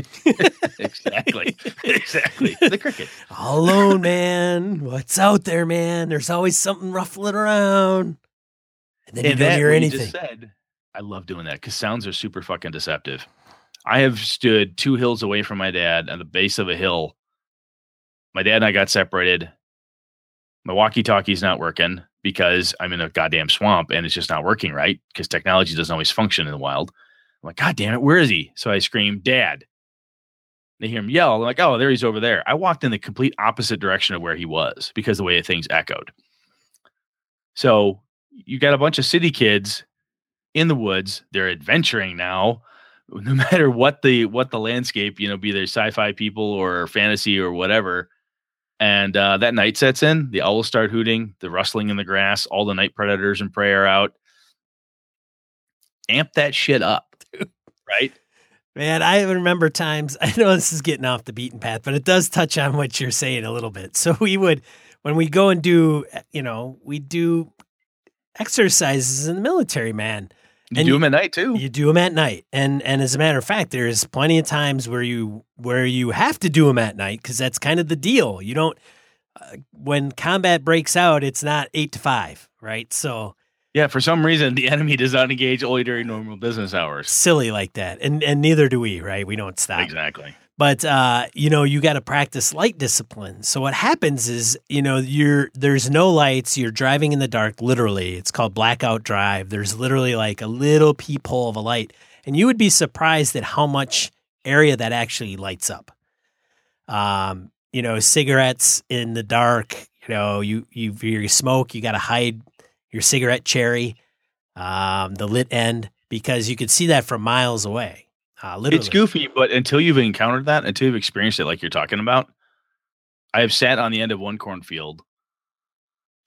[LAUGHS] exactly. exactly. The cricket. All alone, man. What's out there, man? There's always something ruffling around. And then you And don't that, hear you anything. just said, I love doing that because sounds are super fucking deceptive. I have stood two hills away from my dad at the base of a hill. My dad and I got separated. My walkie talkie's not working because I'm in a goddamn swamp and it's just not working right because technology doesn't always function in the wild. I'm like, God damn it, where is he? So I scream, Dad. They hear him yell. I'm like, oh, there he's over there. I walked in the complete opposite direction of where he was because the way things echoed. So you got a bunch of city kids in the woods. They're adventuring now. [LAUGHS] No matter what the what the landscape, you know, be they sci-fi people or fantasy or whatever. And uh, that night sets in. The owls start hooting. The rustling in the grass. All the night predators and prey are out. Amp that shit up, [LAUGHS] right? Man, I remember times. [LAUGHS] I know this is getting off the beaten path, but it does touch on what you're saying a little bit. So we would, when we go and do, you know, we do exercises in the military, man. You And do them at night too. You do them at night, and and as a matter of fact, there's plenty of times where you where you have to do them at night because that's kind of the deal. You don't uh, when combat breaks out, it's not eight to five, right? So yeah, for some reason, the [LAUGHS] enemy does not engage only during normal business hours. silly like that, and and neither do we, right? We don't stop. Exactly. but uh, you know you got to practice light discipline so what happens is you know you're there's no lights you're driving in the dark literally it's called blackout drive there's literally like a little peephole of a light and you would be surprised at how much area that actually lights up um you know cigarettes in the dark you know you you you smoke you got to hide your cigarette cherry um the lit end because you could see that from miles away uh, literally. It's goofy, but until you've encountered that, until you've experienced it like you're talking about, I have sat on the end of one cornfield,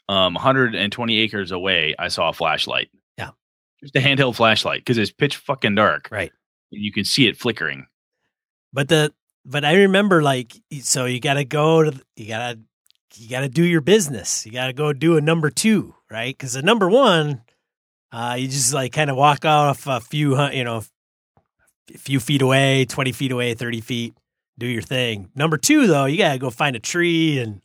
um, 120 acres away. I saw a flashlight. Yeah. Just a handheld flashlight because it's pitch fucking dark. Right. And you can see it flickering. But the but I remember like so you got to go to you got to you got to do your business. You got to go do a number 2, right? Cuz a number 1 uh you just like kind of walk off a few you know a few feet away, 20 feet away, 30 feet, do your thing. Number 2 though, you got to go find a tree and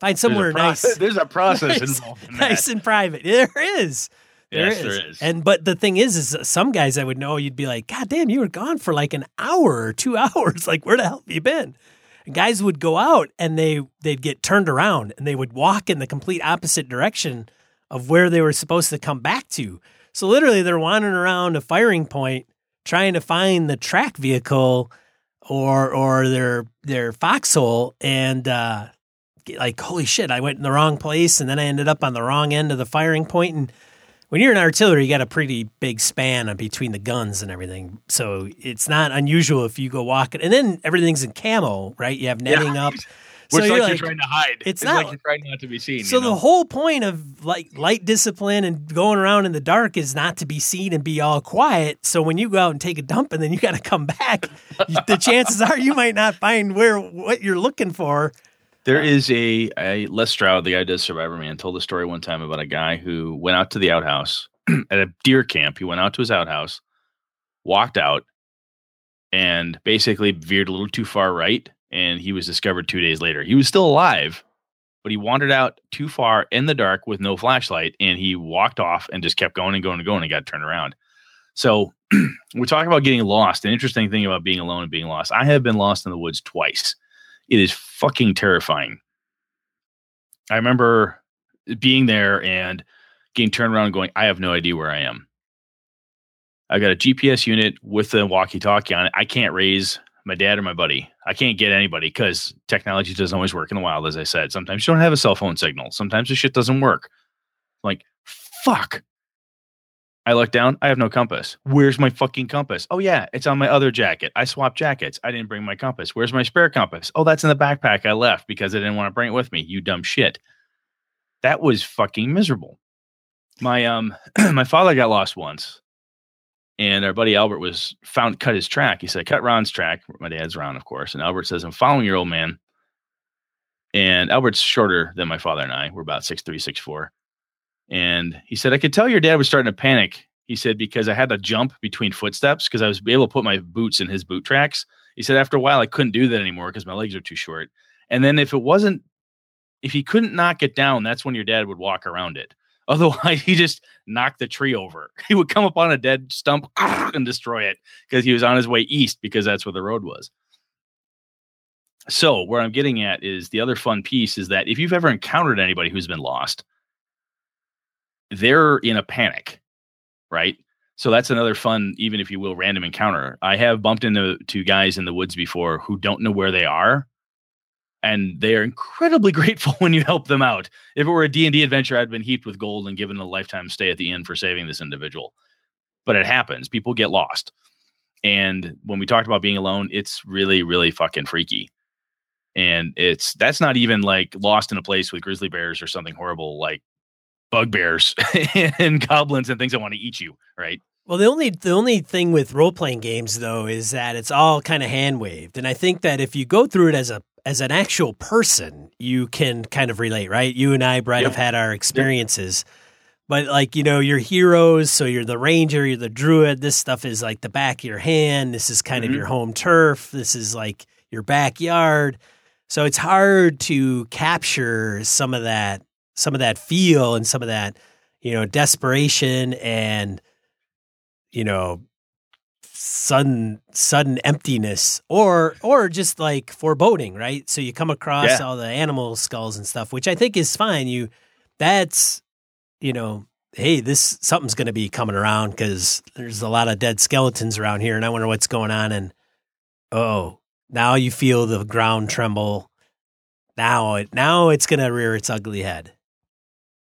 find somewhere there's a nice. [LAUGHS] There's a process [LAUGHS] Nice- involved in that. nice and private. There is. There yes, is. there is. And but the thing is, is some guys I would know, you'd be like, God damn, you were gone for like an hour or two [LAUGHS] hours. Like, where the hell have you been? Guys would go out and they they'd get turned around and they would walk in the complete opposite direction of where they were supposed to come back to. So literally, they're wandering around a firing point trying to find the track vehicle or or their their foxhole and uh like holy shit i went in the wrong place and then i ended up on the wrong end of the firing point and when you're in artillery you got a pretty big span between the guns and everything so it's not unusual if you go walking and then everything's in camo right you have netting up [LAUGHS] Which so like you're you're like, trying to hide. it's like not- you're trying not to be seen. so you know? the whole point of like light discipline and going around in the dark is not to be seen and be all quiet. So when you go out and take a dump and then you got to come back, [LAUGHS] the chances are you might not find where what you're looking for. There is a, a Les Stroud, the guy who does Survivorman, told a story one time about a guy who went out to the outhouse [CLEARS THROAT] at a deer camp. He went out to his outhouse, walked out, and basically veered a little too far right. And he was discovered two days later. He was still alive, but he wandered out too far in the dark with no flashlight. And he walked off and just kept going and going and going and got turned around. So [CLEARS THROAT] we're talking about getting lost. An interesting thing about being alone and being lost. I have been lost in the woods twice. It is fucking terrifying. I remember being there and getting turned around and going, I have no idea where I am. I got a GPS unit with a walkie talkie on it. I can't raise my dad or my buddy. I can't get anybody because technology doesn't always work in the wild, as I said. Sometimes you don't have a cell phone signal. Sometimes the shit doesn't work. like, fuck. I look down. I have no compass. Where's my fucking compass? Oh, yeah, it's on my other jacket. I swapped jackets. I didn't bring my compass. Where's my spare compass? Oh, that's in the backpack I left because I didn't want to bring it with me. You dumb shit. That was fucking miserable. My um [CLEARS THROAT] my father got lost once. And our buddy Albert was found cut his track. He said, cut Ron's track. My dad's Ron, of course. And Albert says, I'm following your old man. And Albert's shorter than my father and I. We're about six three, six four. And he said, I could tell your dad was starting to panic. He said, because I had to jump between footsteps because I was able to put my boots in his boot tracks. He said, after a while, I couldn't do that anymore because my legs are too short. And then if it wasn't, if he couldn't knock it down, that's when your dad would walk around it. [LAUGHS] Otherwise, he just knocked the tree over. [LAUGHS] He would come up on a dead stump [LAUGHS] and destroy it because he was on his way east because that's where the road was. So, where I'm getting at is the other fun piece is that if you've ever encountered anybody who's been lost, they're in a panic, right? So that's another fun, even if you will, random encounter. I have bumped into two guys in the woods before who don't know where they are, and they are incredibly [LAUGHS] grateful when you help them out. If it were a D&D adventure, I'd been heaped with gold and given a lifetime stay at the inn for saving this individual. But it happens. People get lost. And when we talked about being alone, it's really, really fucking freaky. And it's that's not even like lost in a place with grizzly bears or something horrible like bugbears [LAUGHS] and goblins and things that want to eat you, right? Well, the only the only thing with role playing games though is that it's all kind of hand waved, and I think that if you go through it as a as an actual person, you can kind of relate, right? You and I, Brett, Yep. have had our experiences, but like you know, you're heroes, so you're the ranger, you're the druid. This stuff is like the back of your hand. This is kind Mhm. of your home turf. This is like your backyard. So it's hard to capture some of that some of that feel and some of that you know desperation and you know sudden sudden emptiness or or just like foreboding right? So you come across Yeah. all the animal skulls and stuff which i think is fine. You that's you know hey this something's going to be coming around because there's a lot of dead skeletons around here and i wonder what's going on and oh now you feel the ground tremble. Now it now it's going to rear its ugly head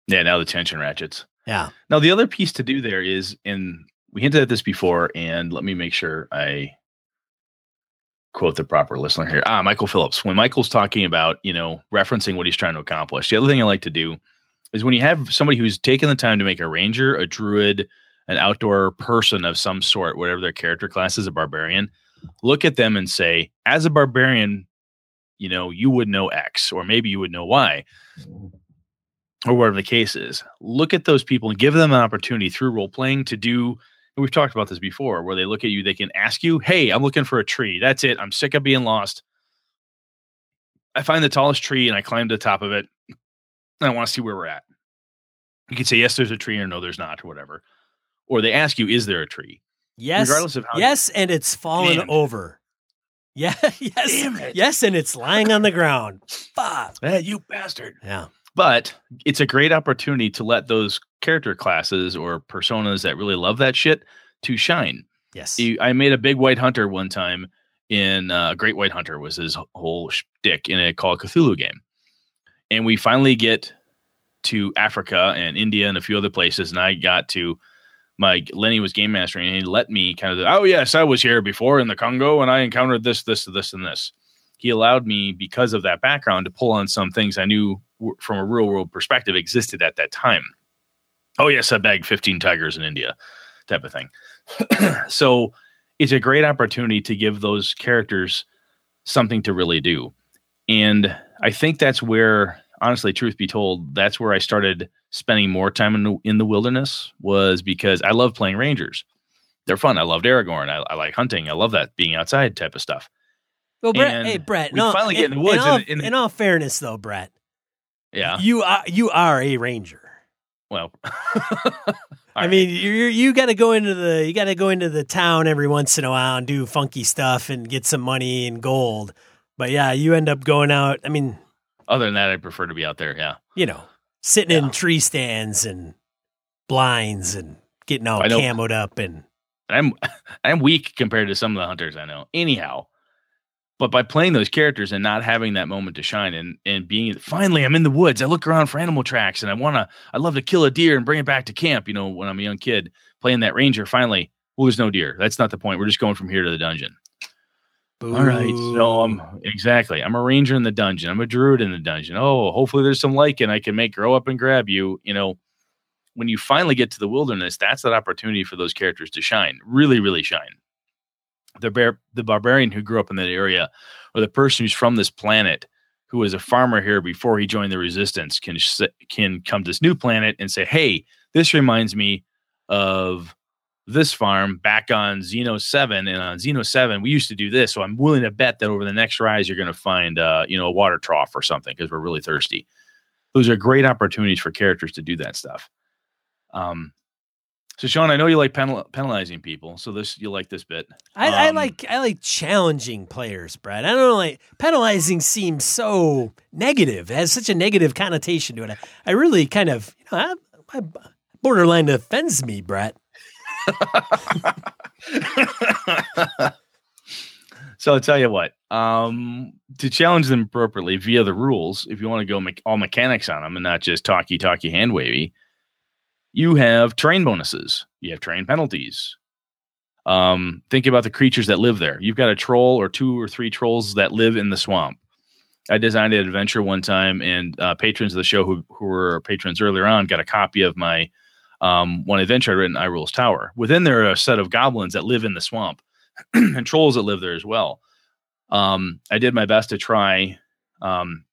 Yeah, now the tension ratchets. yeah Now the other piece to do there is, and we hinted at this before, and let me make sure I quote the proper listener here. Ah, Michael Phillips. When Michael's talking about, you know, referencing what he's trying to accomplish, the other thing I like to do is when you have somebody who's taken the time to make a ranger, a druid, an outdoor person of some sort, whatever their character class is, a barbarian, look at them and say, as a barbarian, you know, you would know X, or maybe you would know Y or whatever the case is. Look at those people and give them an opportunity through role playing to do. And we've talked about this before, where they look at you, they can ask you, "Hey, I'm looking for a tree. That's it. I'm sick of being lost. I find the tallest tree and I climb to the top of it. And I want to see where we're at." You can say, "Yes, there's a tree," or "No, there's not," or whatever. Or they ask you, "Is there a tree?" yes Regardless of how. yes and it's fallen it. over [LAUGHS] yeah yes yes and it's lying on the ground fuck Eh, you bastard. yeah but it's a great opportunity to let those character classes or personas that really love that shit to shine. yes I made a big white hunter one time in uh, Great White Hunter was his whole shtick in a Call of Cthulhu game, and we finally get to Africa and India and a few other places, and I got to my Lenny was game mastering, and he let me kind of oh yes, I was here before in the Congo, and I encountered this, this, this, and this. He allowed me because of that background to pull on some things I knew w- from a real world perspective existed at that time. Oh yes, I bagged fifteen tigers in India, type of thing. [CLEARS THROAT] so it's a great opportunity to give those characters something to really do. And I think that's where, honestly, truth be told, that's where I started spending more time in the, in the wilderness was because I love playing rangers. They're fun. I loved Aragorn. I, I like hunting. I love that being outside type of stuff. well brett and hey brett we no finally get in the in, woods all, and- and- in all fairness though brett Yeah. you are you are a ranger Well, [LAUGHS] I mean, you you you got to go into the you got to go into the town every once in a while and do funky stuff and get some money and gold. But yeah, you end up going out. I mean, other than that, I prefer to be out there. Yeah. you know, sitting Yeah. in tree stands and blinds and getting all camoed up and I'm [LAUGHS] I'm weak compared to some of the hunters I know. Anyhow, but by playing those characters and not having that moment to shine and and being finally I'm in the woods. I look around for animal tracks and I want to I love to kill a deer and bring it back to camp, you know, when I'm a young kid playing that ranger finally well there's no deer. That's not the point. We're just going from here to the dungeon. All right. So I'm um, exactly. I'm a ranger in the dungeon. I'm a druid in the dungeon. Oh, hopefully there's some lichen I can make grow up and grab you. You know, when you finally get to the wilderness, that's that opportunity for those characters to shine. Really, really shine. The bear, the barbarian who grew up in that area, or the person who's from this planet, who was a farmer here before he joined the resistance can can come to this new planet and say, "Hey, this reminds me of this farm back on Xeno 7 and on Xeno 7 we used to do this so I'm willing to bet that over the next rise you're going to find uh, you know a water trough or something because we're really thirsty. Those are great opportunities for characters to do that stuff. Um so Sean, I know you like penal- penalizing people, so this you like this bit. I, Um, I like I like challenging players, Brad. I don't know, like penalizing seems so negative. It has such a negative connotation to it. I, I really kind of, you know, I, I borderline offends me, Brett. [LAUGHS] so I'll tell you what. Um, to challenge them appropriately via the rules, if you want to go me- all mechanics on them and not just talky talky hand wavy, you have terrain bonuses. You have terrain penalties. Um, think about the creatures that live there. You've got a troll or two or three trolls that live in the swamp. I designed an adventure one time, and uh, patrons of the show who, who were patrons earlier on got a copy of my um, one adventure I'd written, Irule's Tower. Within there are a set of goblins that live in the swamp [CLEARS THROAT] and trolls that live there as well. Um, I did my best to try um,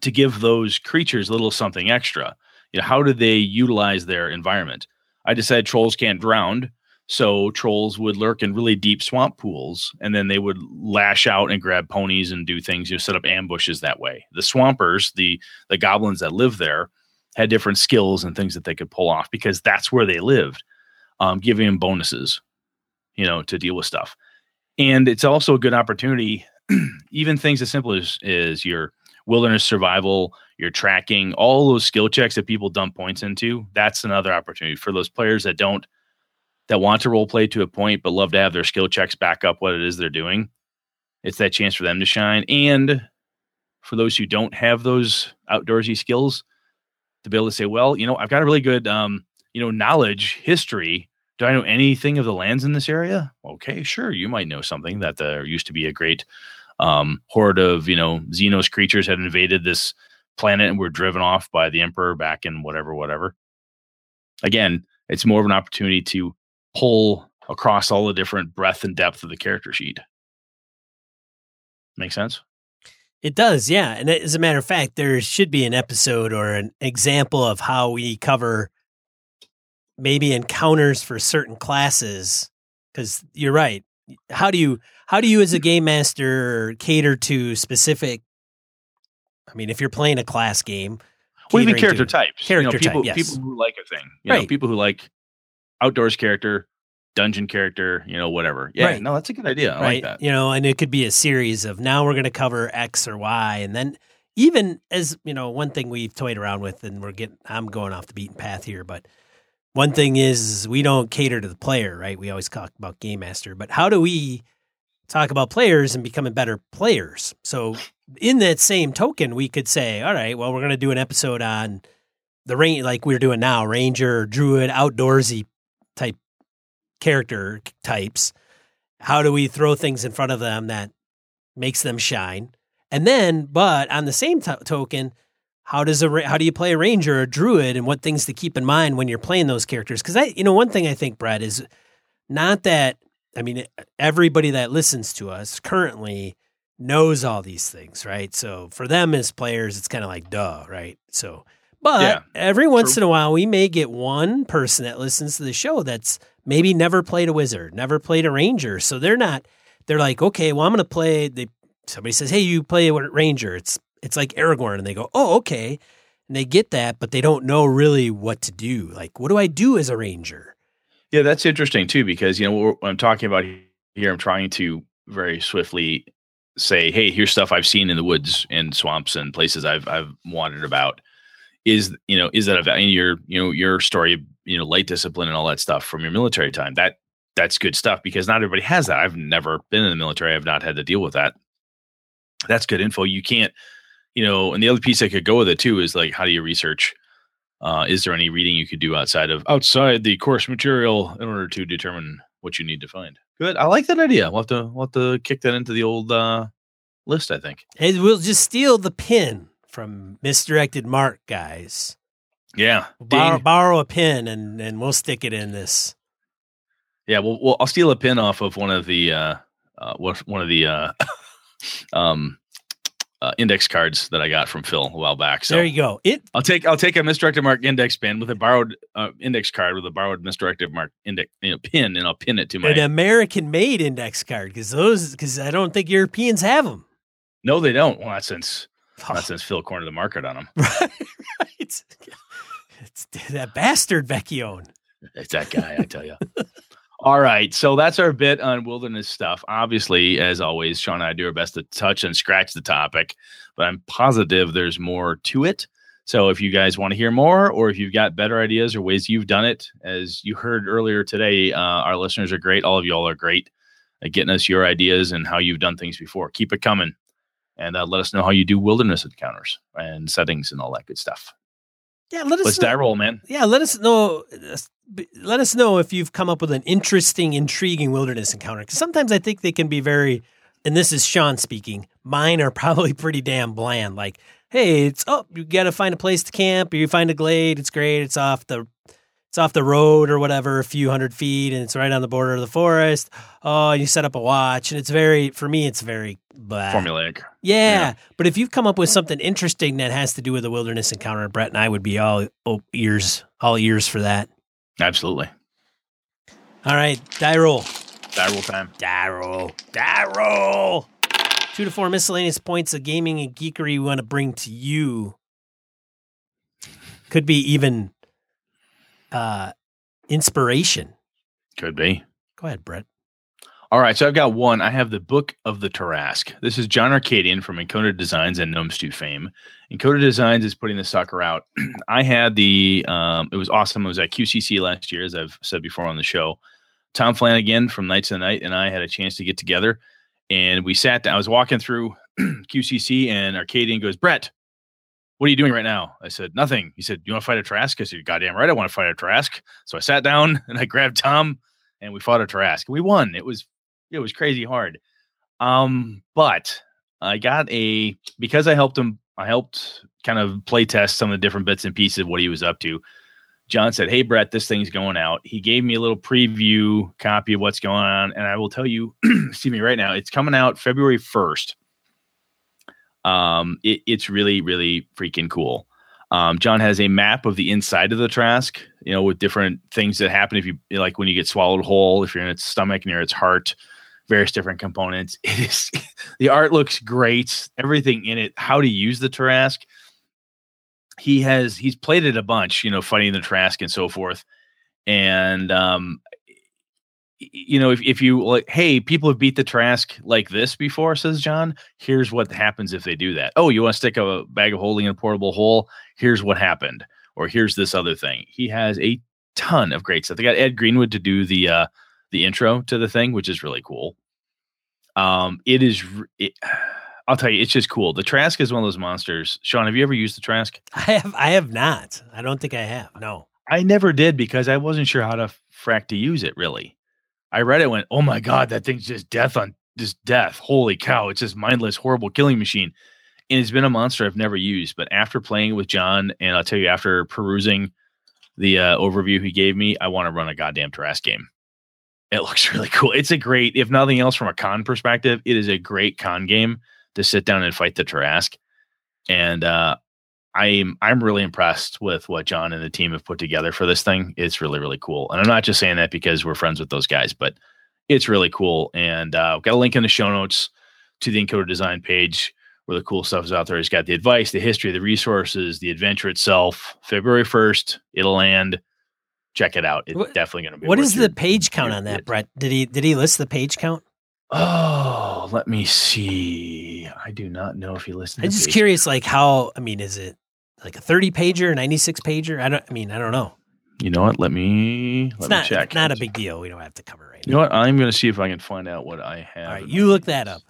to give those creatures a little something extra. You know, how do they utilize their environment? I decided trolls can't drown, so trolls would lurk in really deep swamp pools, and then they would lash out and grab ponies and do things. You know, set up ambushes that way. The swampers, the the goblins that live there, had different skills and things that they could pull off because that's where they lived, um, giving them bonuses, you know, to deal with stuff. And it's also a good opportunity, [CLEARS THROAT] even things as simple as is your wilderness survival, your tracking, all those skill checks that people dump points into. That's another opportunity for those players that don't that want to role play to a point but love to have their skill checks back up what it is they're doing. It's that chance for them to shine. And for those who don't have those outdoorsy skills, to be able to say, well, you know, I've got a really good, um, you know, knowledge history. Do I know anything of the lands in this area? Okay, sure. You might know something that there used to be a great um, horde of, you know, Xenos creatures had invaded this planet and we're driven off by the Emperor back in whatever, whatever. Again, it's more of an opportunity to pull across all the different breadth and depth of the character sheet. Make sense? It does, yeah. And as a matter of fact, there should be an episode or an example of how we cover maybe encounters for certain classes. Because you're right. How do you how do you as a mm. game master cater to specific? I mean, if you're playing a class game, Well, even character to- types. Character you know, people, type, yes. people who like a thing. You know, Right. people who like outdoors character, dungeon character, you know, whatever. Yeah, Right. no, that's a good idea. I right? like that. You know, and it could be a series of now we're going to cover X or Y, and then even as you know, one thing we've toyed around with, and we're getting, I'm going off the beaten path here, but one thing is we don't cater to the player, right? We always talk about game master, but how do we talk about players and becoming better players? So, in that same token, we could say, all right, well, we're going to do an episode on the range, like we're doing now, ranger, druid, outdoorsy type character types. How do we throw things in front of them that makes them shine? And then but on the same to- token how does a how do you play a ranger or a druid and what things to keep in mind when you're playing those characters? Because i you know one thing i think brett is not that i mean everybody that listens to us currently knows all these things right so for them as players it's kind of like duh right so but Yeah, every once true. in a while we may get one person that listens to the show that's maybe never played a wizard, never played a ranger. So they're not. They're like, okay, well, I'm going to play. They somebody says, hey, you play a ranger. It's it's like Aragorn, and they go, oh, okay, and they get that, but they don't know really what to do. Like, what do I do as a ranger? Yeah, that's interesting too, because you know what I'm talking about here. I'm trying to very swiftly say, "Hey, here's stuff I've seen in the woods and swamps and places I've I've wandered about." Is you know is that a value your you know your story you know light discipline and all that stuff from your military time that that's good stuff because not everybody has that. I've never been in the military. I've not had to deal with that. That's good info. You can't you know, and the other piece I could go with it too is like, how do you research? Uh, is there any reading you could do outside of outside the course material in order to determine what you need to find? Good. I like that idea. We'll have to we'll have to kick that into the old uh, list. I think. And we'll just steal the pin from misdirected Mark guys. Yeah. Borrow, Ding. borrow a pin and and we'll stick it in this. Yeah. Well, well, I'll steal a pin off of one of the uh, uh one of the uh, [LAUGHS] um uh, index cards that I got from Phil a while back. So there you go. It I'll take I'll take a misdirected mark index pin with a borrowed uh, index card with a borrowed misdirected mark index you know, pin, and I'll pin it to my. an American made index card because those because I don't think Europeans have them. no, they don't. Well, not since not since Phil cornered the market on them. [LAUGHS] right, [LAUGHS] right. It's that bastard Vecchione. It's that guy, I tell you. [LAUGHS] All right, so that's our bit on wilderness stuff. Obviously, as always, Sean and I do our best to touch and scratch the topic, but I'm positive there's more to it. So if you guys want to hear more, or if you've got better ideas or ways you've done it, as you heard earlier today, uh, our listeners are great. All of y'all are great at getting us your ideas and how you've done things before. Keep it coming, and uh, let us know how you do wilderness encounters and settings and all that good stuff. Yeah, let us Let's know. die roll, man. Yeah, let us know. Uh, let us know if you've come up with an interesting, intriguing wilderness encounter. Because sometimes I think they can be very, and this is Sean speaking. Mine are [LAUGHS] probably pretty damn bland. Like, hey, it's oh, you got to find a place to camp, or you find a glade. It's great. It's off the, it's off the road or whatever, a few hundred feet, and it's right on the border of the forest. Oh, you set up a watch, and it's very, for me, it's very blah. Formulaic. Yeah. Yeah. But if you've come up with something interesting that has to do with a wilderness encounter, Brett and I would be all oh, ears, all ears for that. Absolutely. All right, die roll. Die roll time. Die roll. Die roll. Two to four miscellaneous points of gaming and geekery we want to bring to you. Could be even uh inspiration. Could be. Go ahead, Brett. All right, so I've got one. I have the Book of the Tarrasque. This is John Arcadian from Encoded Designs and Gnome Stew fame. Encoded Designs is putting this sucker out. [CLEARS THROAT] I had the, um, it was awesome. It was at QCC last year, as I've said before on the show. Tom Flanagan from Knights of the Night and I had a chance to get together, and we sat down. I was walking through [CLEARS THROAT] QCC, and Arcadian goes, Brett, what are you doing right now? I said, nothing. He said, you want to fight a Tarrasque? I said, goddamn right, I want to fight a Tarrasque. So I sat down [LAUGHS] and I grabbed Tom and we fought a Tarrasque. We won. It was it was crazy hard. Um, but I got a because I helped him. I helped kind of play test some of the different bits and pieces of what he was up to. John said, "Hey Brett, this thing's going out." He gave me a little preview copy of what's going on, and I will tell you, [CLEARS THROAT] excuse me, right now, it's coming out February first. Um, it, it's really, really freaking cool. Um, John has a map of the inside of the Tarrasque, you know, with different things that happen if you like when you get swallowed whole, if you're in its stomach near its heart, various different components. [LAUGHS] It is the art looks great, everything in it, how to use the Tarrasque. He has he's played it a bunch, you know, fighting the Tarrasque and so forth. And um you know, if, if you like, hey, people have beat the Tarrasque like this before, says John. Here's what happens if they do that. Oh, you want to stick a bag of holding in a portable hole? Here's what happened. Or here's this other thing. He has a ton of great stuff. They got Ed Greenwood to do the uh the intro to the thing, which is really cool. Um, it is. It, [SIGHS] I'll tell you, it's just cool. The Tarrasque is one of those monsters. Sean, have you ever used the Tarrasque? I have I have not. I don't think I have. No. I never did because I wasn't sure how to frack to use it. Really, I read it, went, "Oh my god, that thing's just death on just death. Holy cow! It's just mindless, horrible killing machine." And it's been a monster I've never used. But after playing with John, and I'll tell you, after perusing the uh, overview he gave me, I want to run a goddamn Tarrasque game. It [LAUGHS] looks really cool. It's a great, if nothing else, from a con perspective, it is a great con game to sit down and fight the Tarrasque. And uh, I'm I'm really impressed with what John and the team have put together for this thing. It's really really cool, and I'm not just saying that because we're friends with those guys, but it's really cool. And uh, I've got a link in the show notes to the Encoded Design page where the cool stuff is out there. It's got the advice, the history, the resources, the adventure itself. February first, it'll land. Check it out. It's What- definitely going to be. What is the page count on that, bit. Brett? Did he did he list the page count? Oh, let me see. I do not know if he listened. I'm just curious, like how. I mean, is it like a 30 pager, 96 pager? I don't. I mean, I don't know. You know what? Let me let It's me not check. it's not a big deal. We don't have to cover right You now. know what? I'm going to see if I can find out what I have. All right, you look that up.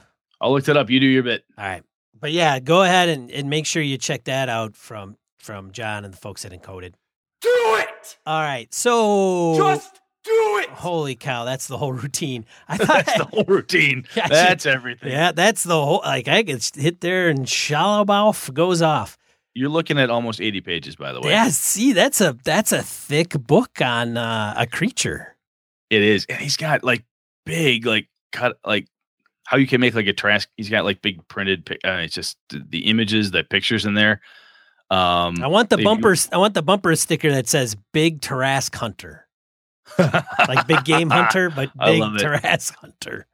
I'll look that up. You do your bit. All right, but yeah, go ahead and, and make sure you check that out from from John and the folks at Encoded. Do it! All right, so Just do it! holy cow, that's the whole routine. I [LAUGHS] thought, That's the whole routine. [LAUGHS] Yeah, That's [LAUGHS] everything. yeah, that's the whole. Like I get hit there and Shalabauf goes off. You're looking at almost 80 pages, by the way. Yeah, see, that's a that's a thick book on uh, a creature. It is. And he's got like big, like cut, like how you can make like a trash. He's got like big printed. Uh, it's just the, images, the pictures in there. Um, I want the they- bumper. I want the bumper sticker that says "Big Tarrasque Hunter," [LAUGHS] like big game hunter, but big. Tarrasque Hunter.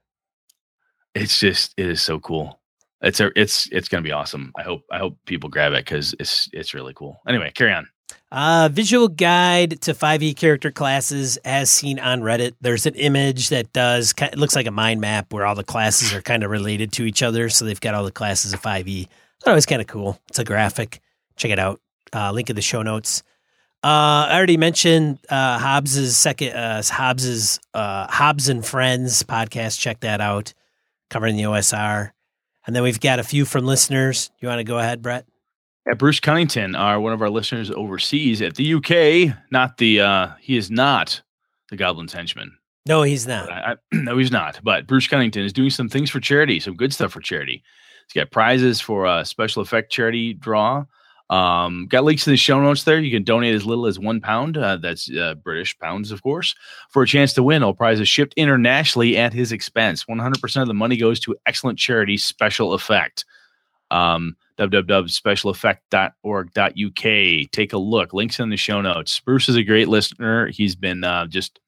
it's just it is so cool. It's a it's it's gonna be awesome. I hope I hope people grab it because it's it's really cool. Anyway, carry on. Uh, visual guide to 5e character classes as seen on Reddit. There's an image that does, it looks like a mind map where all the classes are kind of related to each other. So they've got all the classes of 5e. Thought it was kind of cool. It's a graphic. Check it out. Uh, link in the show notes. Uh, I already mentioned uh, Hobbs's second, uh, Hobbs's uh, Hobbs and Friends podcast. Check that out, covering the OSR. And then we've got a few from listeners. You want to go ahead, Brett? Yeah, Bruce Cunnington, are one of our listeners overseas at the UK. Not the uh he is not the Goblin's henchman. No, he's not. I, I, [CLEARS THROAT] no, he's not. But Bruce Cunnington is doing some things for charity, some good stuff for charity. He's got prizes for a special effect charity draw. Um, got links in the show notes there. You can donate as little as one pound. Uh, that's uh, British pounds, of course, for a chance to win. All prizes shipped internationally at his expense. 100% of the money goes to excellent charity special effect. Um, www.specialeffect.org.uk. Take a look. Links in the show notes. Bruce is a great listener. He's been uh, just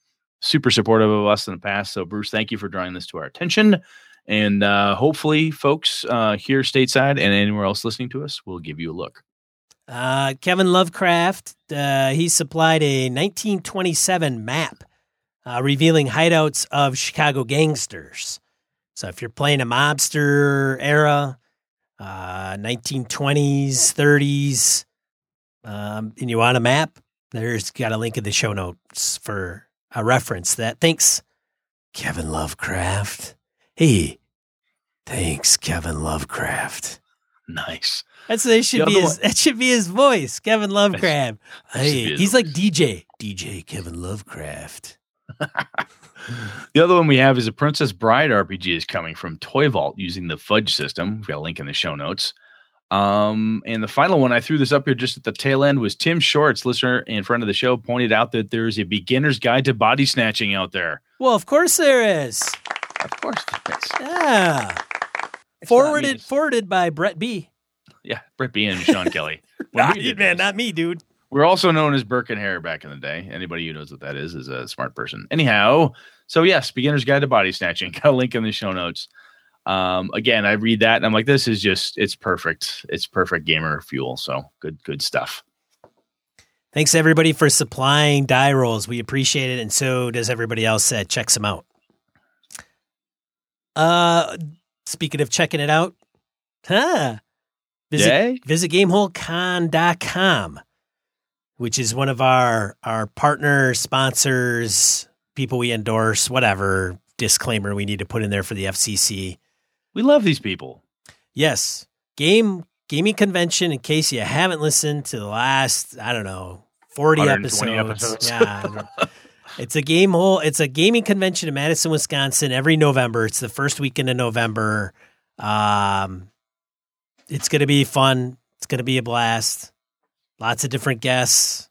super supportive of us in the past. So, Bruce, thank you for drawing this to our attention. And uh, hopefully, folks uh, here stateside and anywhere else listening to us will give you a look. Uh, Kevin Lovecraft, uh, he supplied a 1927 map uh, revealing hideouts of Chicago gangsters. So if you're playing a mobster era, uh, 1920s, 30s, um, and you want a map, there's got a link in the show notes for a reference that. Thanks, Kevin Lovecraft. Hey, thanks, Kevin Lovecraft. Nice. That's that should be his, that should be his voice, Kevin Lovecraft. that should be Hey, he's like. DJ, DJ Kevin Lovecraft. [LAUGHS] The other one we have is a Princess Bride RPG is coming from Toy Vault using the Fudge system. We've got a link in the show notes. Um, and the final one I threw this up here just at the tail end was Tim Shorts, listener and friend of the show, pointed out that there's a beginner's guide to body snatching out there. Well, of course there is. Of course, there is. Yeah, It's forwarded forwarded by Brett B. Yeah, Brett B and Sean Kelly. [LAUGHS] Not man, this. not me, dude. We're also known as Burke and Hare back in the day. Anybody who knows what that is is a smart person. Anyhow, so yes, beginner's guide to body snatching. [LAUGHS] Got a link in the show notes. Um, again, I read that and I'm like, this is just it's perfect. It's perfect gamer fuel. So good, good stuff. Thanks everybody for supplying die rolls. We appreciate it, and so does everybody else that checks them out. Uh, speaking of checking it out, huh? Visit Yay. visit GameholeCon.com, which is one of our our partner sponsors, people we endorse, whatever disclaimer we need to put in there for the FCC. We love these people. Yes, game gaming convention. In case you haven't listened to the last, I don't know, forty episodes. episodes. Yeah, [LAUGHS] it's a game hole. It's a gaming convention in Madison, Wisconsin, every November. It's the first weekend of November. Um, it's going to be fun. It's going to be a blast. Lots of different guests.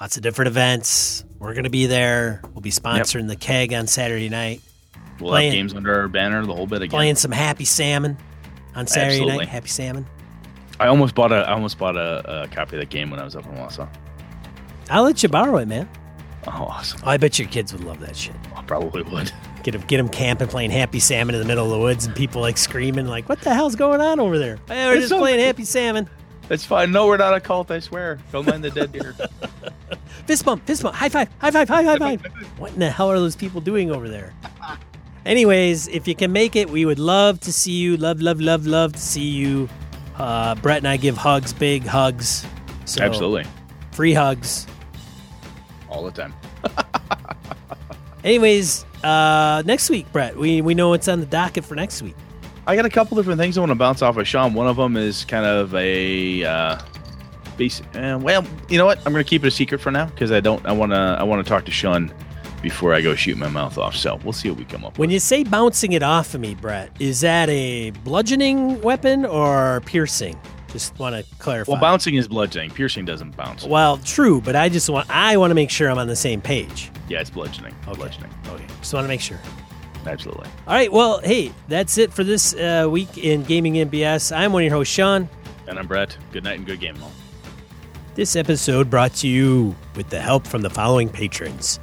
Lots of different events. We're going to be there. We'll be sponsoring the keg on Saturday night. We'll Playing- have games under our banner, the whole bit again. Playing some Happy Salmon on Saturday Absolutely. night. Happy Salmon. I almost bought a I almost bought a, a copy of that game when I was up in Wausau. I'll let you borrow it, man. Oh, awesome. Oh, I bet your kids would love that shit. I probably would. [LAUGHS] Get them, get them camping, playing Happy Salmon in the middle of the woods, and people like screaming, like, "What the hell's going on over there?" Hey, we're It's just so- playing Happy Salmon. It's fine. No, we're not a cult, I swear. Don't mind the dead deer. [LAUGHS] Fist bump, fist bump, high five, high five, high five, high five. What in the hell are those people doing over there? Anyways, if you can make it, we would love to see you. Love, love, love, love to see you. Uh, Brett and I give hugs, big hugs. So Absolutely. free hugs. All the time. [LAUGHS] Anyways, uh, next week, Brett, we we know what's on the docket for next week. I got a couple different things I want to bounce off of Sean. One of them is kind of a uh, basic. Uh, well, you know what? I'm going to keep it a secret for now because I don't. I want to. I want to talk to Sean before I go shoot my mouth off. So we'll see what we come up When with. you say bouncing it off of me, Brett, is that a bludgeoning weapon or piercing? Just want to clarify. Well, bouncing is bludgeoning. Piercing doesn't bounce. Well, true, but I just want I want to make sure I'm on the same page. Yeah, it's bludgeoning. Okay. Bludgeoning. Okay, just want to make sure. Absolutely. All right. Well, hey, that's it for this uh, week in Gaming MBS. I'm one of your hosts, Sean. And I'm Brett. Good night and good game, all. This episode brought to you with the help from the following patrons.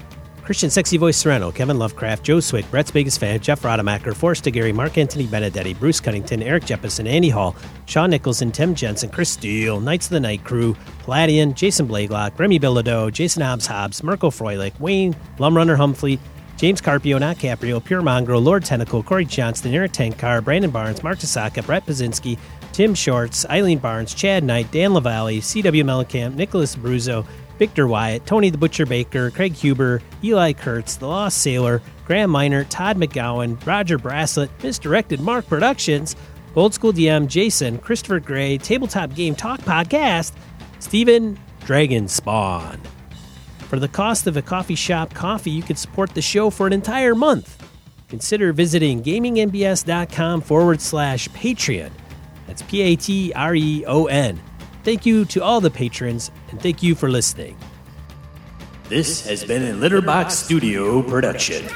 Christian Sexy Voice Serrano, Kevin Lovecraft, Joe Swick, Brett's Biggest Fan, Jeff Rodemacher, Forrest Gary, Mark Anthony Benedetti, Bruce Cunnington, Eric Jeppesen, Andy Hall, Sean Nicholson, Tim Jensen, Chris Steele, Knights of the Night Crew, Palladian, Jason Blakelock, Remy Bilodeau, Jason Hobbs Hobbs, Mirko Froelich, Wayne, Lumrunner Humphrey, James Carpio, not Caprio, Pure Mongrel, Lord Tentacle, Corey Johnston, Eric Tankar, Brandon Barnes, Mark Tasaka, Brett Pazinski, Tim Shorts, Eileen Barnes, Chad Knight, Dan LaValle, CW Mellencamp, Nicholas Bruzo, Victor Wyatt, Tony the Butcher Baker, Craig Huber, Eli Kurtz, The Lost Sailor, Graham Miner, Todd McGowan, Roger Braslett, Misdirected Mark Productions, Old School DM Jason, Christopher Gray, Tabletop Game Talk Podcast, Stephen Dragon Spawn. For the cost of a coffee shop coffee, you can support the show for an entire month. Consider visiting gamingnbs.com forward slash Patreon. That's P A T R E O N. Thank you to all the patrons, and thank you for listening. This has been a Litterbox Studio production.